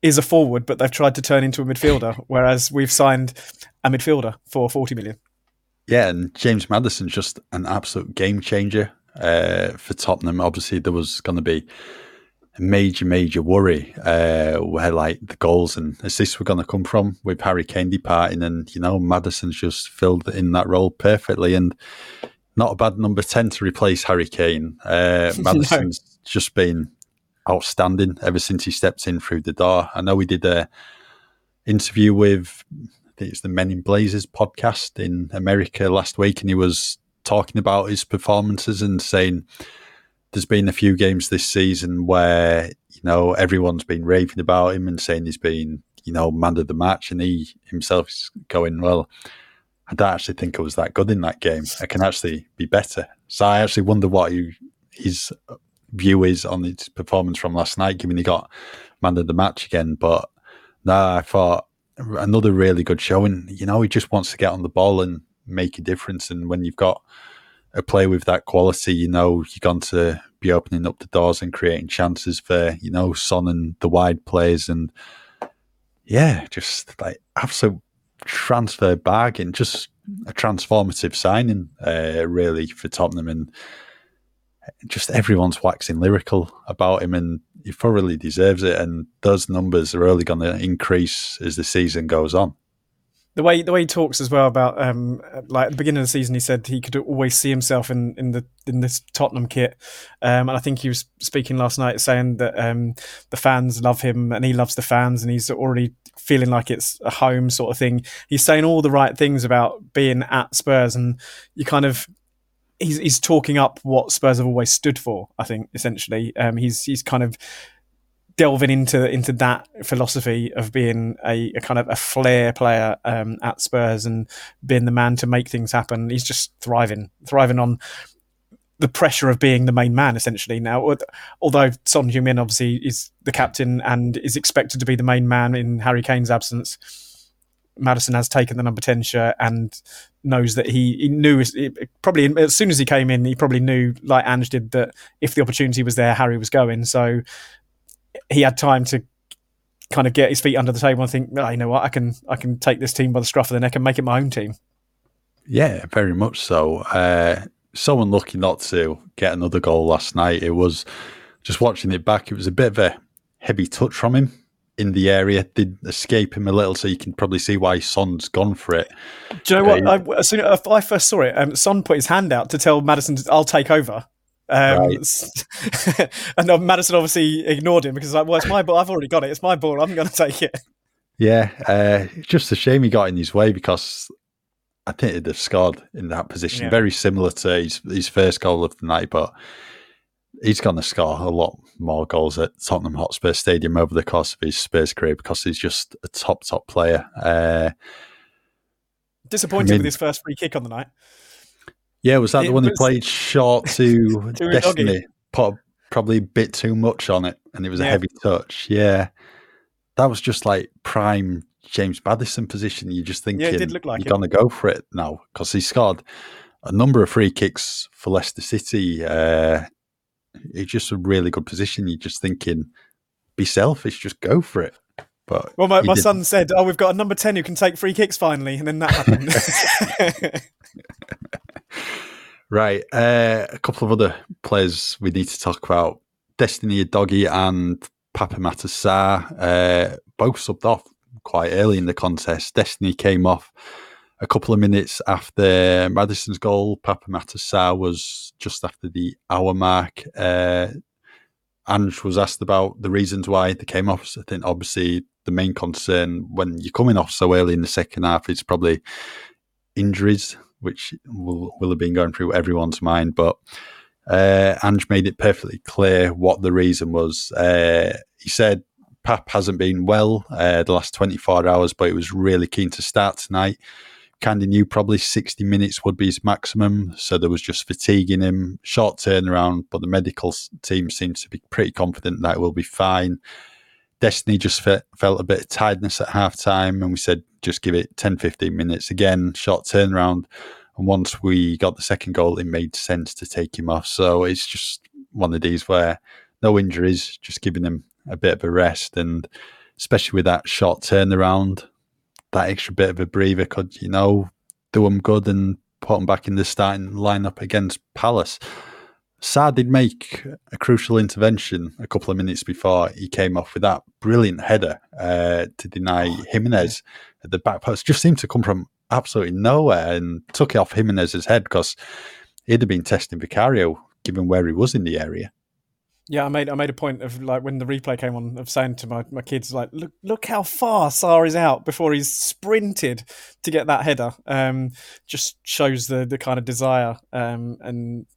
is a forward, but they've tried to turn into a midfielder, whereas we've signed a midfielder for 40 million. Yeah, and James Maddison's just an absolute game changer uh, for Tottenham. Obviously, there was going to be major, major worry uh, where like the goals and assists were going to come from with Harry Kane departing, and you know Maddison's just filled in that role perfectly, and not a bad number ten to replace Harry Kane. Uh, Maddison's no. just been outstanding ever since he stepped in through the door. I know we did a interview with I think it's the Men in Blazers podcast in America last week, and he was talking about his performances and saying there's been a few games this season where you know everyone's been raving about him and saying he's been you know man of the match, and he himself is going well. I don't actually think I was that good in that game. I can actually be better. So I actually wonder what he, his view is on his performance from last night, given he got man of the match again. But no, I thought another really good showing. You know, he just wants to get on the ball and make a difference. And when you've got a player with that quality, you know, you're going to be opening up the doors and creating chances for, you know, Son and the wide players. And yeah, just like absolute transfer bargain, just a transformative signing, uh, really, for Tottenham. And just everyone's waxing lyrical about him, and he thoroughly deserves it. And those numbers are only going to increase as the season goes on the way the way he talks as well about um, like at the beginning of the season, he said he could always see himself in, in the in this Tottenham kit, um, and I think he was speaking last night saying that um, the fans love him and he loves the fans, and he's already feeling like it's a home sort of thing. He's saying all the right things about being at Spurs, and you kind of he's he's talking up what Spurs have always stood for. I think essentially, um, he's he's kind of delving into into that philosophy of being a, a kind of a flair player um, at Spurs and being the man to make things happen. He's just thriving, thriving on the pressure of being the main man essentially now. Although Son Heung-min obviously is the captain and is expected to be the main man in Harry Kane's absence. Maddison has taken the number 10 shirt and knows that he, he knew probably as soon as he came in, he probably knew, like Ange did, that if the opportunity was there, Harry was going. So he had time to kind of get his feet under the table and think, oh, you know what, I can I can take this team by the scruff of the neck and make it my own team. Yeah, very much so. Uh, so unlucky not to get another goal last night. It was just watching it back. It was a bit of a heavy touch from him in the area. Did escape him a little, so you can probably see why Son's gone for it. Do you know what? Uh, I, as soon as I first saw it, um, Son put his hand out to tell Maddison, "I'll take over." Um, right. and Maddison obviously ignored him because like, well, it's my ball. I've already got it. It's my ball. I'm going to take it. Yeah, uh, just a shame he got in his way because I think he'd have scored in that position. Yeah. Very similar to his, his first goal of the night, but he's going to score a lot more goals at Tottenham Hotspur Stadium over the course of his Spurs career because he's just a top, top player. Uh, Disappointed I mean, with his first free kick on the night. Yeah, was that it the one was, he played short to, to Destiny? Put probably a bit too much on it, and it was a yeah. heavy touch. Yeah, that was just like prime James Maddison position. You just thinking, yeah, it did look like you're going to go for it now because he scored a number of free kicks for Leicester City. Uh, it's just a really good position. You're just thinking, be selfish, just go for it. But well, my, my son said, "Oh, we've got a number ten who can take free kicks finally," and then that happened. right. Uh, a couple of other players we need to talk about. Destiny Udogie and Papa Matar Sarr uh, both subbed off quite early in the contest. Destiny came off a couple of minutes after Maddison's goal. Papa Matar Sarr was just after the hour mark. Uh, Ange was asked about the reasons why they came off. So I think obviously the main concern when you're coming off so early in the second half is probably injuries which will, will have been going through everyone's mind. But uh, Ange made it perfectly clear what the reason was. Uh, he said Pap hasn't been well uh, the last 24 hours, but he was really keen to start tonight. Candy knew probably 60 minutes would be his maximum, so there was just fatigue in him, short turnaround, but the medical team seems to be pretty confident that it will be fine. Destiny just fe- felt a bit of tiredness at half time, and we said just give it 10 15 minutes again, short turnaround. And once we got the second goal, it made sense to take him off. So it's just one of these where no injuries, just giving him a bit of a rest. And especially with that short turnaround, that extra bit of a breather could, you know, do him good and put him back in the starting lineup against Palace. Sarr did make a crucial intervention a couple of minutes before he came off with that brilliant header uh, to deny oh, Jimenez at the back post. Just seemed to come from absolutely nowhere and took it off Jimenez's head because he'd have been testing Vicario given where he was in the area. Yeah, I made I made a point of like when the replay came on of saying to my, my kids like look look how far Sarr is out before he's sprinted to get that header. Um, just shows the the kind of desire um, and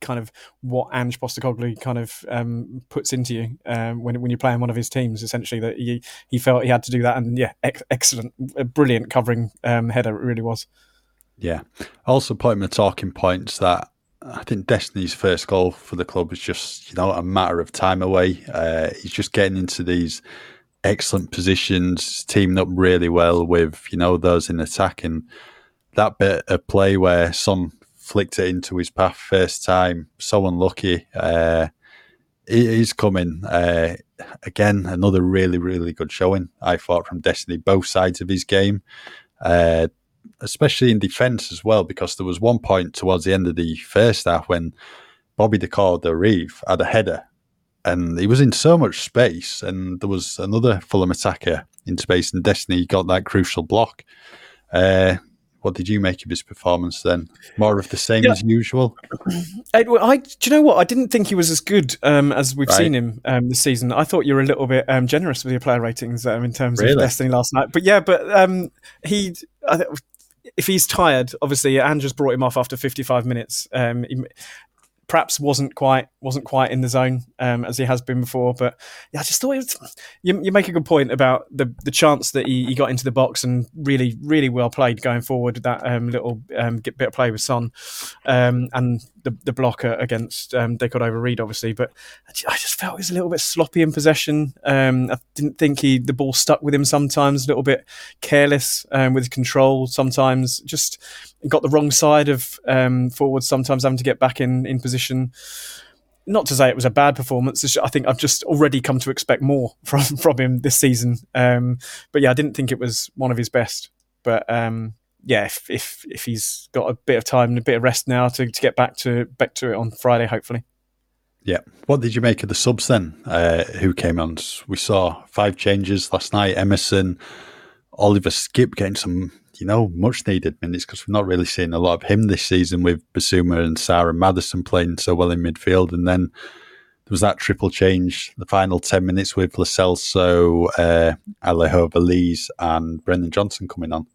kind of what Ange Postecoglou kind of um, puts into you um, when when you're playing one of his teams. Essentially, that he he felt he had to do that, and yeah, ex- excellent, brilliant covering um, header. It really was. Yeah. Also, point my talking points that I think Destiny's first goal for the club is just you know a matter of time away. Uh, he's just getting into these excellent positions, teaming up really well with you know those in attack and that bit of play where Son flicked it into his path first time. So unlucky. Uh, he, he's coming. Uh, again, another really, really good showing, I thought, from Destiny, both sides of his game. uh, especially in defence as well, because there was one point towards the end of the first half when Bobby de Cordova-Reid had a header and he was in so much space, and there was another Fulham attacker in space, and Destiny got that crucial block. Uh, what did you make of his performance then? More of the same yeah. as usual. I, I, do you know what? I didn't think he was as good um, as we've right. seen him um, this season. I thought you were a little bit um, generous with your player ratings um, in terms really? of Destiny last night. But yeah, but um, he, if he's tired, obviously Ange's brought him off after 55 minutes. Um, he, perhaps wasn't quite wasn't quite in the zone um, as he has been before. But yeah, I just thought was, you, you, make a good point about the the chance that he, he, got into the box and really really well played going forward. That um, little um, bit of play with Son um, and the the blocker against um, De Cordova-Reid, obviously. But I just felt he was a little bit sloppy in possession. Um, I didn't think he the ball stuck with him sometimes. A little bit careless um, with control sometimes. Just got the wrong side of um, forwards sometimes, having to get back in in position. Not to say it was a bad performance. I think I've just already come to expect more from from him this season. Um, but yeah, I didn't think it was one of his best. But um, yeah, if, if if he's got a bit of time and a bit of rest now to, to get back to back to it on Friday, hopefully. Yeah. What did you make of the subs then? Uh, who came on? We saw five changes last night. Emerson, Oliver Skipp getting some, you know, much needed minutes because we've not really seen a lot of him this season with Bissouma and Sarah Maddison playing so well in midfield. And then there was that triple change, the final 10 minutes with Lo Celso, uh, Alejo Veliz and Brennan Johnson coming on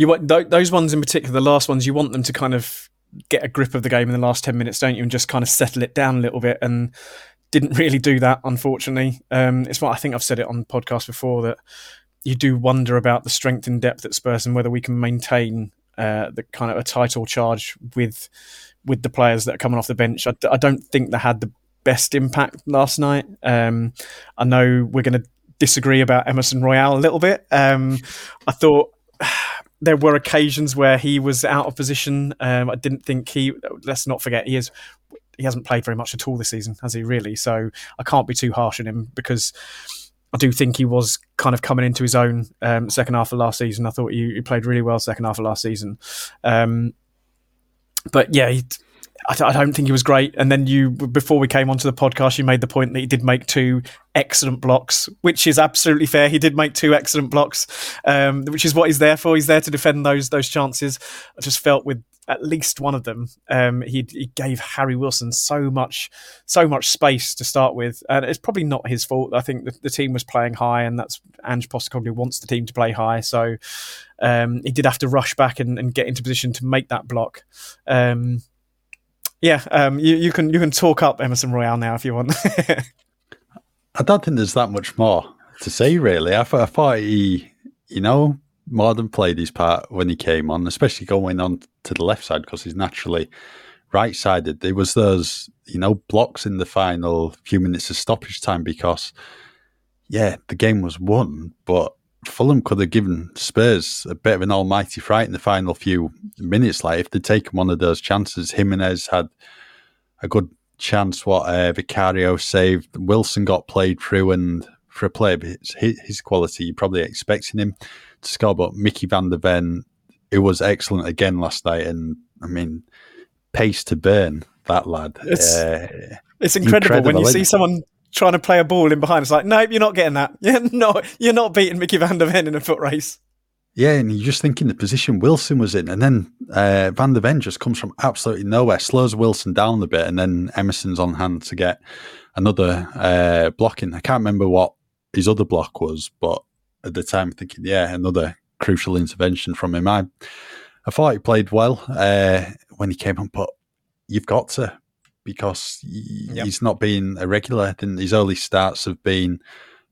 you want th- those ones in particular, the last ones, you want them to kind of get a grip of the game in the last 10 minutes, don't you? And just kind of settle it down a little bit. And didn't really do that, unfortunately. Um, it's what I think I've said it on podcast before that you do wonder about the strength and depth at Spurs and whether we can maintain uh, the kind of a title charge with with the players that are coming off the bench. I, I don't think they had the best impact last night. Um, I know we're going to disagree about Emerson Royal a little bit. Um, I thought there were occasions where he was out of position. Um, I didn't think he. Let's not forget he is. He hasn't played very much at all this season, has he? Really? So I can't be too harsh on him because I do think he was kind of coming into his own um, second half of last season. I thought he, he, played really well second half of last season. Um, but yeah, he, I, I, don't think he was great. And then you, before we came onto the podcast, you made the point that he did make two excellent blocks, which is absolutely fair. He did make two excellent blocks, um, which is what he's there for. He's there to defend those those chances. I just felt with at least one of them, um, he, he gave Harry Wilson so much so much space to start with, and it's probably not his fault. I think the, the team was playing high, and that's Ange Postecoglou wants the team to play high, so um, he did have to rush back and, and, get into position to make that block. Um, yeah, um, you, you can you can talk up Emerson Royal now if you want. I don't think there's that much more to say really. I, I thought he, you know, more than played his part when he came on, especially going on to the left side because he's naturally right sided. There was those, you know, blocks in the final few minutes of stoppage time because, yeah, the game was won, but Fulham could have given Spurs a bit of an almighty fright in the final few minutes. Like if they'd taken one of those chances, Jimenez had a good chance. What uh, Vicario saved, Wilson got played through, and for a player his, his quality, you're probably expecting him to score. But Micky Van de Ven, it was excellent again last night, and I mean, pace to burn that lad. It's, uh, it's incredible, incredible, when you see someone trying to play a ball in behind. It's like, nope, you're not getting that. You're not, you're not beating Micky Van de Ven in a foot race. Yeah, and you're just thinking the position Wilson was in, and then uh, Van de Ven just comes from absolutely nowhere, slows Wilson down a bit, and then Emerson's on hand to get another uh, blocking. I can't remember what his other block was, but at the time, thinking, yeah, another crucial intervention from him. I, I thought he played well uh, when he came on, but you've got to because yep. he's not been a regular. His early starts have been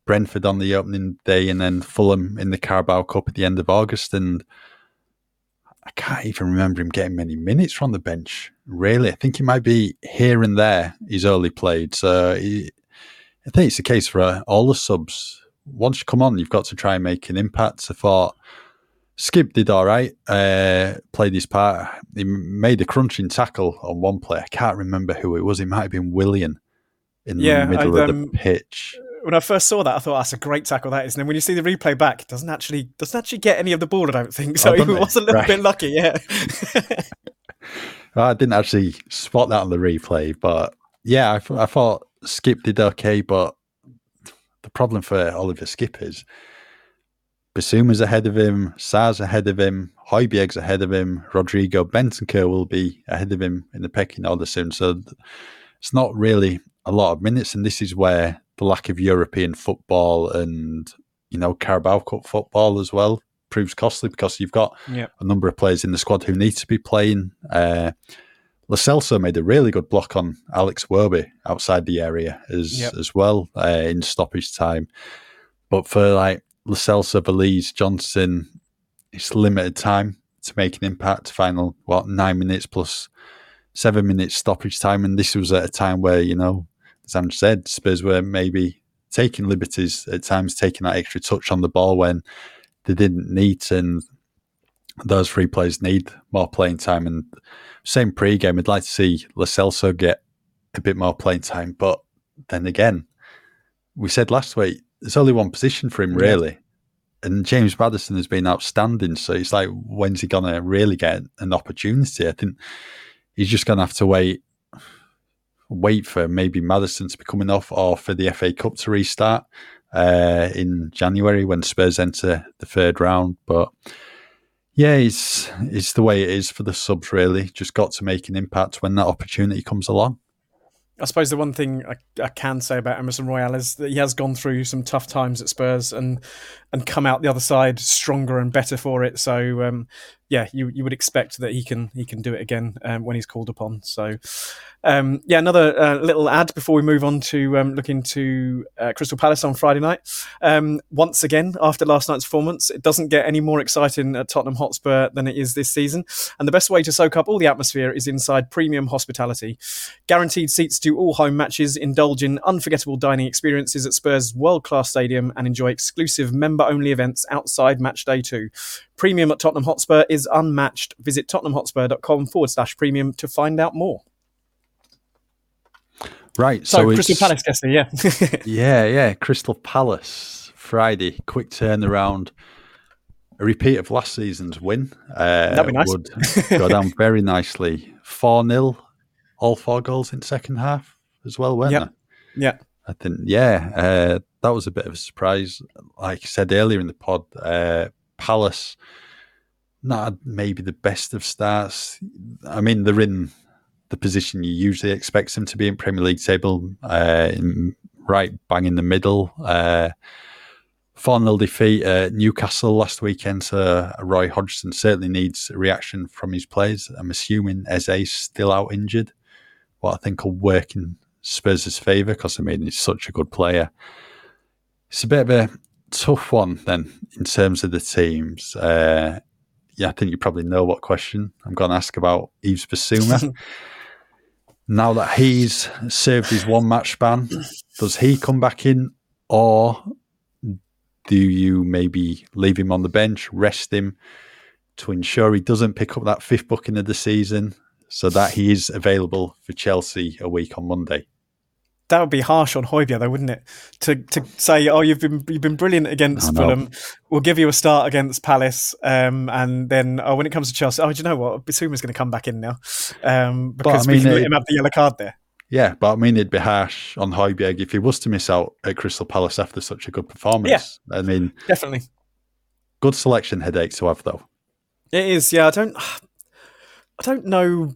Brentford on the opening day and then Fulham in the Carabao Cup at the end of August. And I can't even remember him getting many minutes from the bench, really. I think he might be here and there he's only played. So he, I think it's the case for uh, all the subs. Once you come on, you've got to try and make an impact. I thought Skipp did all right, uh, played his part. He made a crunching tackle on one play. I can't remember who it was. It might have been Willian in yeah, the middle um, of the um, pitch. when I first saw that, I thought that's a great tackle that is. And then when you see the replay back, it doesn't actually doesn't actually get any of the ball. I don't think so. Oh, he was a little Right. bit lucky. Yeah. I didn't actually spot that on the replay, but yeah, I, th- I thought Skipp did okay. But the problem for Oliver Skipp is Bissouma's ahead of him, Sarr's ahead of him, Højbjerg's ahead of him, Rodrigo Bentancur will be ahead of him in the pecking order soon. So it's not really a lot of minutes, and this is where the lack of European football and you know Carabao Cup football as well proves costly because you've got Yeah. a number of players in the squad who need to be playing. Uh, Lo Celso made a really good block on Alex Iwobi outside the area as Yep. as well uh, in stoppage time. But for like Lo Celso, Veliz, Johnson, it's limited time to make an impact. Final what nine minutes plus seven minutes stoppage time, and this was at a time where you know, as Ange said, Spurs were maybe taking liberties at times, taking that extra touch on the ball when they didn't need and those three players need more playing time. And same pre-game, I'd like to see Lo Celso get a bit more playing time. But then again, we said last week there's only one position for him Yeah. really, and James Maddison has been outstanding. So it's like, when's he gonna really get an opportunity? I think he's just gonna have to wait. Wait for maybe Maddison to be coming off, or for the FA Cup to restart uh, in January when Spurs enter the third round. But yeah, it's it's the way it is for the subs. Really, just got to make an impact when that opportunity comes along. I suppose the one thing I, I can say about Emerson Royal is that he has gone through some tough times at Spurs and and come out the other side stronger and better for it. So um, yeah, you you would expect that he can he can do it again um, when he's called upon. So um, yeah, another uh, little ad before we move on to um, into uh, Crystal Palace on Friday night. Um, once again, after last night's performance, it doesn't get any more exciting at Tottenham Hotspur than it is this season. And the best way to soak up all the atmosphere is inside premium hospitality. Guaranteed seats to all home matches, indulge in unforgettable dining experiences at Spurs' world class stadium, and enjoy exclusive member only events outside match day two. Premium at Tottenham Hotspur is unmatched. Visit tottenhamhotspur.com forward slash premium to find out more. Right. So, So, Crystal Palace, Kessie, yeah. Yeah, yeah. Crystal Palace Friday, quick turnaround. A repeat of last season's win. Uh, That'd be nice. Would go down very nicely. Four 0 all four goals in second half as well, weren't Yep. they? yeah. I think, yeah, uh, that was a bit of a surprise. Like I said earlier in the pod, uh, Palace, not maybe the best of starts. I mean, they're in the position you usually expect them to be in Premier League table, uh, in, right bang in the middle. Uh, 4 0 defeat at Newcastle last weekend. So Roy Hodgson certainly needs a reaction from his players. I'm assuming Eze's still out injured, what I think will work in Spurs' favour because I mean he's such a good player. It's a bit of a tough one then in terms of the teams. Uh, yeah, I think you probably know what question I'm going to ask about Yves Bissouma. now that he's served his one match ban, does he come back in or do you maybe leave him on the bench, rest him to ensure he doesn't pick up that fifth booking of the season so that he is available for Chelsea a week on Monday? That would be harsh on Højbjerg, though, wouldn't it? To to say, oh, you've been you've been brilliant against Fulham. We'll give you a start against Palace, um, and then oh, when it comes to Chelsea, oh, do you know what? Bissouma's going to come back in now um, because we mean, can let it- him have the yellow card there. Yeah, but I mean, it'd be harsh on Højbjerg if he was to miss out at Crystal Palace after such a good performance. Yeah, I mean, Definitely, good selection headache to have, though. it is. Yeah, I don't, I don't know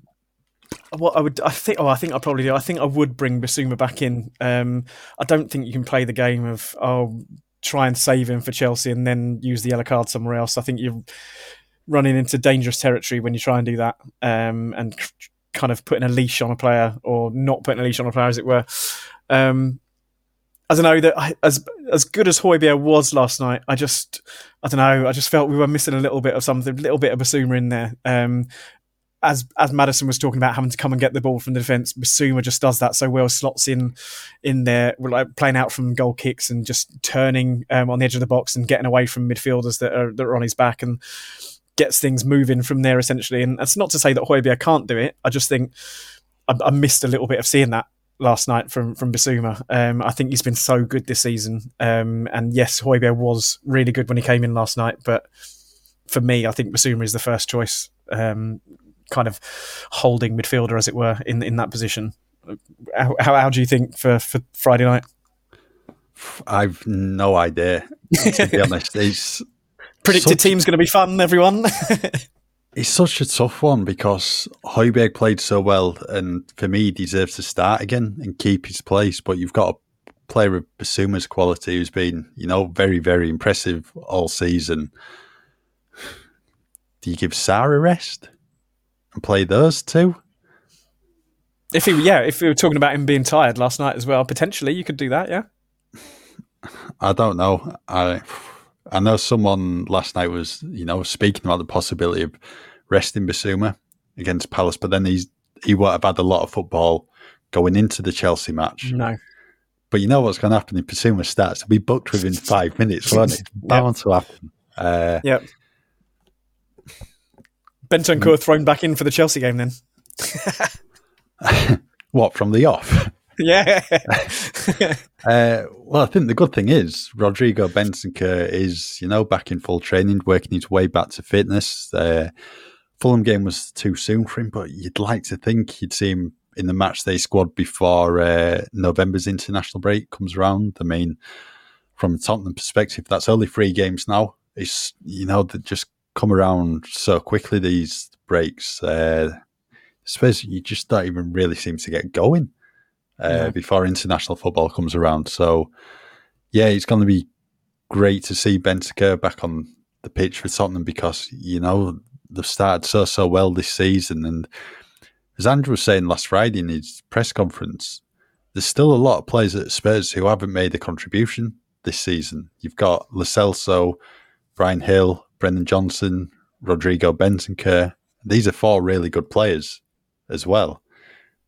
what I would. I think. Oh, I think I probably do. I think I would bring Bissouma back in. Um, I don't think you can play the game of oh, try and save him for Chelsea and then use the yellow card somewhere else. I think you're running into dangerous territory when you try and do that, um, and kind of putting a leash on a player or not putting a leash on a player, as it were. Um, I don't know that I, as as good as Højbjerg was last night. I just I don't know. I just felt we were missing a little bit of something, a little bit of Bissouma in there. Um, as as Maddison was talking about having to come and get the ball from the defence, Bissouma just does that so well. Slots in in there, like playing out from goal kicks and just turning um, on the edge of the box and getting away from midfielders that are that are on his back and gets things moving from there essentially. And that's not to say that Højbjerg can't do it. I just think I, I missed a little bit of seeing that last night from from Bissouma. Um, I think he's been so good this season. Um, and yes, Højbjerg was really good when he came in last night, but for me, I think Bissouma is the first choice, um, kind of holding midfielder, as it were, in in that position. How, how, how do you think for, for Friday night? I've no idea. To be honest, it's predicted such, team's going to be fun. Everyone. it's such a tough one because Højbjerg played so well, and for me, he deserves to start again and keep his place. But you've got a player of Bissouma's quality who's been, you know, very, very impressive all season. Do you give Sarr a rest and play those two? If he, yeah, if we were talking about him being tired last night as well, potentially you could do that, yeah. I don't know. I I know someone last night was, you know, speaking about the possibility of resting Bissouma against Palace, but then he's he would have had a lot of football going into the Chelsea match. No. But you know what's going to happen if Bissouma starts? He'll be booked within five minutes, won't it? Bound yep. to happen. Uh, yep. Bentancur thrown back in for the Chelsea game then. what, from the off? Yeah. uh, well, I think the good thing is Rodrigo Bentancur is, you know, back in full training, working his way back to fitness. Uh, Fulham game was too soon for him, but you'd like to think you'd see him in the match day squad before uh, November's international break comes around. I mean, from a Tottenham perspective, that's only three games now. It's, you know, that just come around so quickly, these breaks. Uh, I suppose you just don't even really seem to get going uh, yeah. before international football comes around. So, yeah, it's going to be great to see Bentancur back on the pitch for Tottenham because you know they've started so so well this season, and as Ange was saying last Friday in his press conference, there's still a lot of players at Spurs who haven't made a contribution this season. You've got Lo Brian Bryan Gil, Brennan Johnson, Rodrigo Bentancur. These are four really good players as well.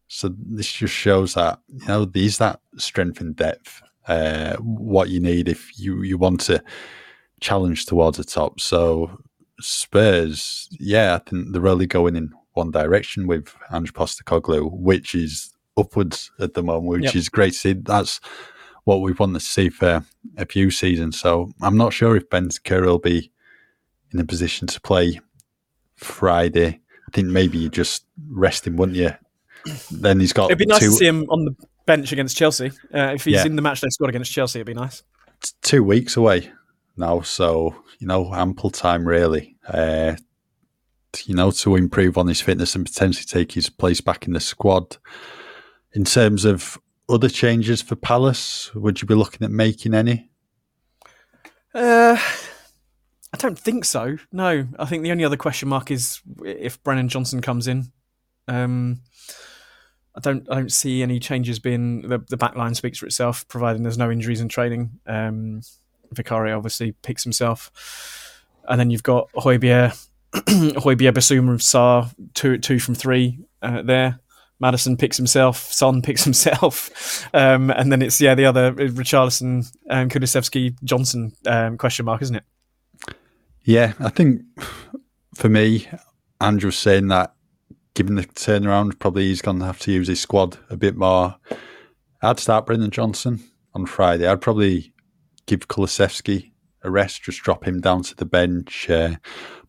So this just shows that you know these that strength and depth, uh, what you need if you you want to challenge towards the top. So Spurs, yeah, I think they're really going in one direction with Ange Postecoglou, which is upwards at the moment, which yep. is great to see. That's what we want to see for a few seasons. So I'm not sure if Bentancur will be in a position to play Friday. I think maybe you just rest him, wouldn't you? then he's got. It'd be nice two, to see him on the bench against Chelsea. Uh, if he's yeah. in the match they scored against Chelsea, it'd be nice. It's two weeks away now, so you know, ample time really. Uh, you know, to improve on his fitness and potentially take his place back in the squad. In terms of other changes for Palace, would you be looking at making any? Uh, I don't think so. No, I think the only other question mark is if Brennan Johnson comes in. Um, I don't I don't see any changes being the the back line speaks for itself, providing there's no injuries in training. Um, Vicario obviously picks himself, and then you've got Højbjerg, Højbjerg, Bissouma, Sarr, two two from three uh, there. Madison picks himself, Son picks himself, um, and then it's yeah the other uh, Richarlison, um, Kulusevski, Johnson um, question mark, isn't it? Yeah, I think for me, Ange's saying that given the turnaround, probably he's going to have to use his squad a bit more. I'd start Brennan Johnson on Friday. I'd probably give Kulusevski a rest, just drop him down to the bench, uh,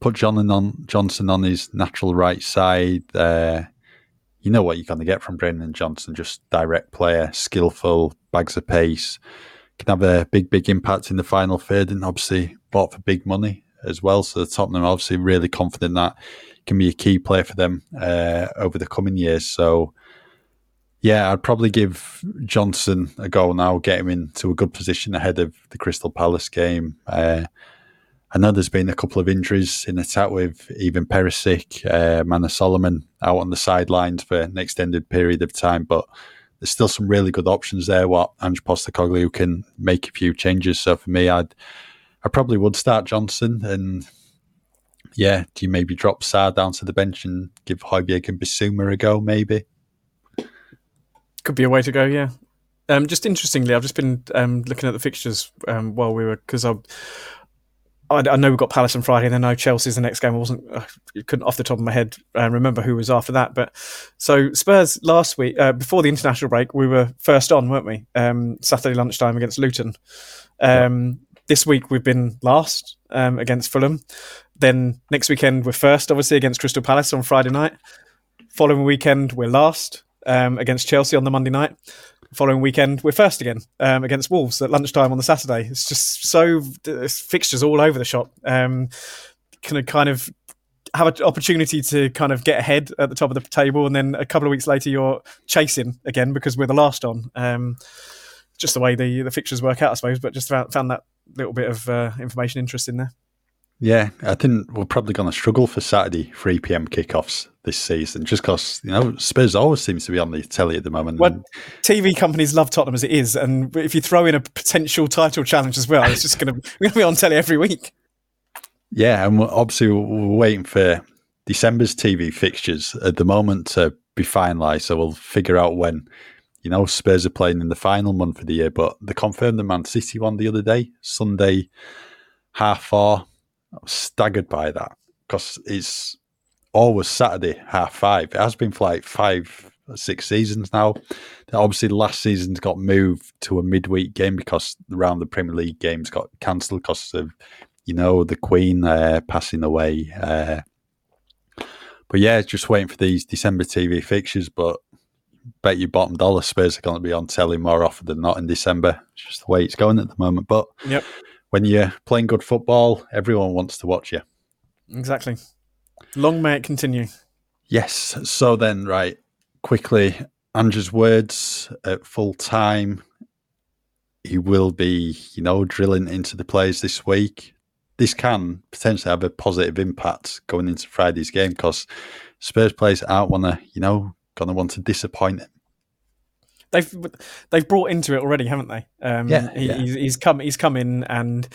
put John on Johnson on his natural right side. Uh, you know what you're going to get from Brennan Johnson, just direct player, skillful, bags of pace, can have a big, big impact in the final third, and obviously bought for big money as well. So the Tottenham obviously really confident that can be a key player for them uh, over the coming years. So, yeah, I'd probably give Johnson a go now, get him into a good position ahead of the Crystal Palace game. Uh, I know there's been a couple of injuries in attack with Ivan Perisic, uh, Manor Solomon out on the sidelines for an extended period of time, but there's still some really good options there. What Ange Postecoglou can make a few changes. So for me, I'd I probably would start Johnson and yeah, do you maybe drop Sarr down to the bench and give Højbjerg and Bissouma a go, maybe? Could be a way to go, yeah. Um, just interestingly, I've just been um, looking at the fixtures um, while we were because I I, I, know we've got Palace on Friday, and then no Chelsea's the next game. I wasn't, I couldn't off the top of my head uh, remember who was after that. But so Spurs last week, uh, before the international break, we were first on, weren't we? Um, Saturday lunchtime against Luton. Um, yeah. This week we've been last um, against Fulham. Then next weekend we're first, obviously against Crystal Palace on Friday night. Following weekend we're last um, against Chelsea on the Monday night following weekend we're first again um, against Wolves at lunchtime on the Saturday. It's just so it's fixtures all over the shop. Um, can kind of have an opportunity to kind of get ahead at the top of the table, and then a couple of weeks later you're chasing again because we're the last on. Um, just the way the the fixtures work out, I suppose. But just found, found that little bit of uh, information interesting there. Yeah, I think we're probably going to struggle for Saturday 3 p.m. kickoffs this season, just because you know Spurs always seems to be on the telly at the moment. Well, TV companies love Tottenham as it is, and if you throw in a potential title challenge as well, it's just going to going to be on telly every week. Yeah, and obviously we're waiting for December's TV fixtures at the moment to be finalised, so we'll figure out when. You know, Spurs are playing in the final month of the year, but they confirmed the Man City one the other day, Sunday, half four I was staggered by that because it's always Saturday half five. It has been for like five, six seasons now. Obviously, last season's got moved to a midweek game because around the Premier League games got cancelled because of you know the Queen uh, passing away. Uh, but yeah, just waiting for these December TV fixtures. But bet your bottom dollar Spurs are going to be on telly more often than not in December. It's just the way it's going at the moment. But yep when you're playing good football, everyone wants to watch you. Exactly. Long may it continue. Yes. So then, right, quickly, Ange's words at full time. He will be, you know, drilling into the players this week. This can potentially have a positive impact going into Friday's game because Spurs players aren't want to, you know, going to want to disappoint him they've they've brought into it already, haven't they? Um, yeah, he, yeah. He's, he's, come he's come in and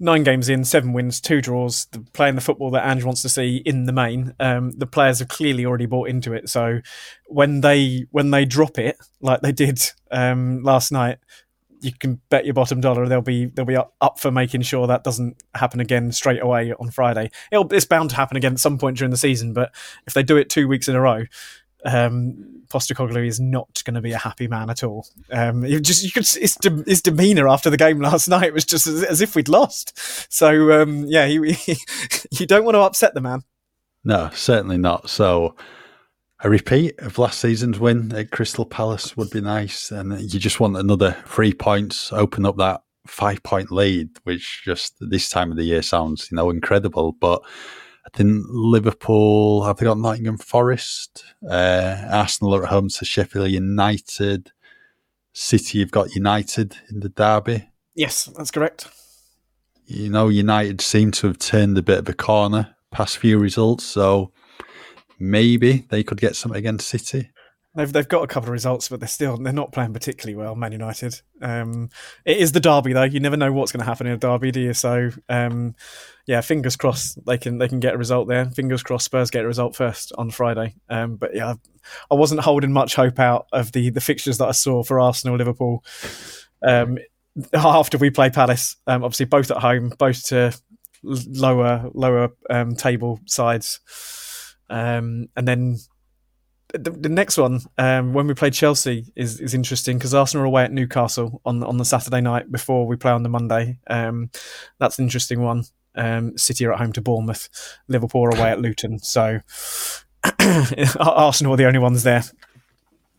nine games in, seven wins, two draws, playing the football that Ange wants to see in the main. Um, the players have clearly already bought into it. So when they when they drop it like they did um, last night, you can bet your bottom dollar they'll be they'll be up for making sure that doesn't happen again straight away on Friday. It'll, it's bound to happen again at some point during the season, but if they do it two weeks in a row, um, Postecoglou is not going to be a happy man at all. Um, just you could his, de- his demeanor after the game last night was just as, as if we'd lost. So um, yeah, he, he, you don't want to upset the man. No, certainly not. So a repeat of last season's win at Crystal Palace would be nice, and you just want another three points, open up that five point lead, which just this time of the year sounds you know incredible, but I think Liverpool have they got Nottingham Forest, uh, Arsenal are at home to Sheffield United, City have got United in the derby. Yes, that's correct. You know, United seem to have turned a bit of a corner past few results, so maybe they could get something against City. They've they've got a couple of results, but they're still they're not playing particularly well. Man United. Um, it is the derby though. You never know what's going to happen in a derby, do you? So um, yeah, fingers crossed they can they can get a result there. Fingers crossed Spurs get a result first on Friday. Um, but yeah, I wasn't holding much hope out of the the fixtures that I saw for Arsenal, Liverpool. Um, after we play Palace, um, obviously both at home, both to lower lower um, table sides, and then the, the next one, um, when we play Chelsea, is is interesting because Arsenal are away at Newcastle on on the Saturday night before we play on the Monday. Um, that's an interesting one. Um, City are at home to Bournemouth, Liverpool are away at Luton. So Arsenal are the only ones there.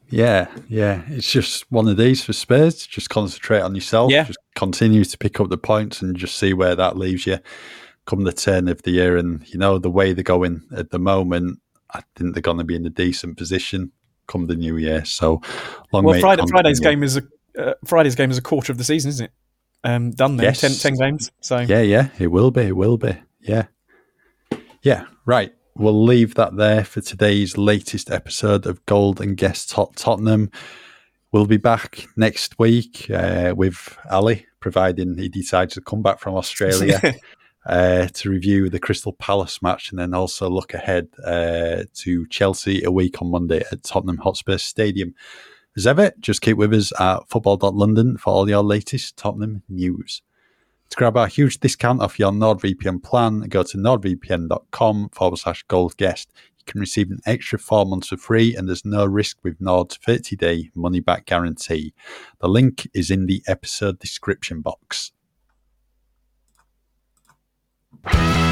Yeah, yeah. It's just one of these for Spurs. Just concentrate on yourself. Yeah. Just continue to pick up the points and just see where that leaves you come the turn of the year. And, you know, the way they're going at the moment, I think they're going to be in a decent position come the new year. So long. Well, Friday, Friday's game is a uh, Friday's game is a quarter of the season, isn't it? Um, done there, yes. 10, 10 games. So yeah, yeah, it will be. It will be. Yeah, yeah. Right. We'll leave that there for today's latest episode of Gold and Guest Tot Tottenham. We'll be back next week uh, with Ali, providing he decides to come back from Australia. Uh, to review the Crystal Palace match and then also look ahead uh, to Chelsea a week on Monday at Tottenham Hotspur Stadium. As ever, just keep with us at football.london for all your latest Tottenham news. To grab our huge discount off your NordVPN plan, go to nordvpn.com forward slash gold guest. You can receive an extra four months for free, and there's no risk with Nord's 30 day money back guarantee. The link is in the episode description box. Bye.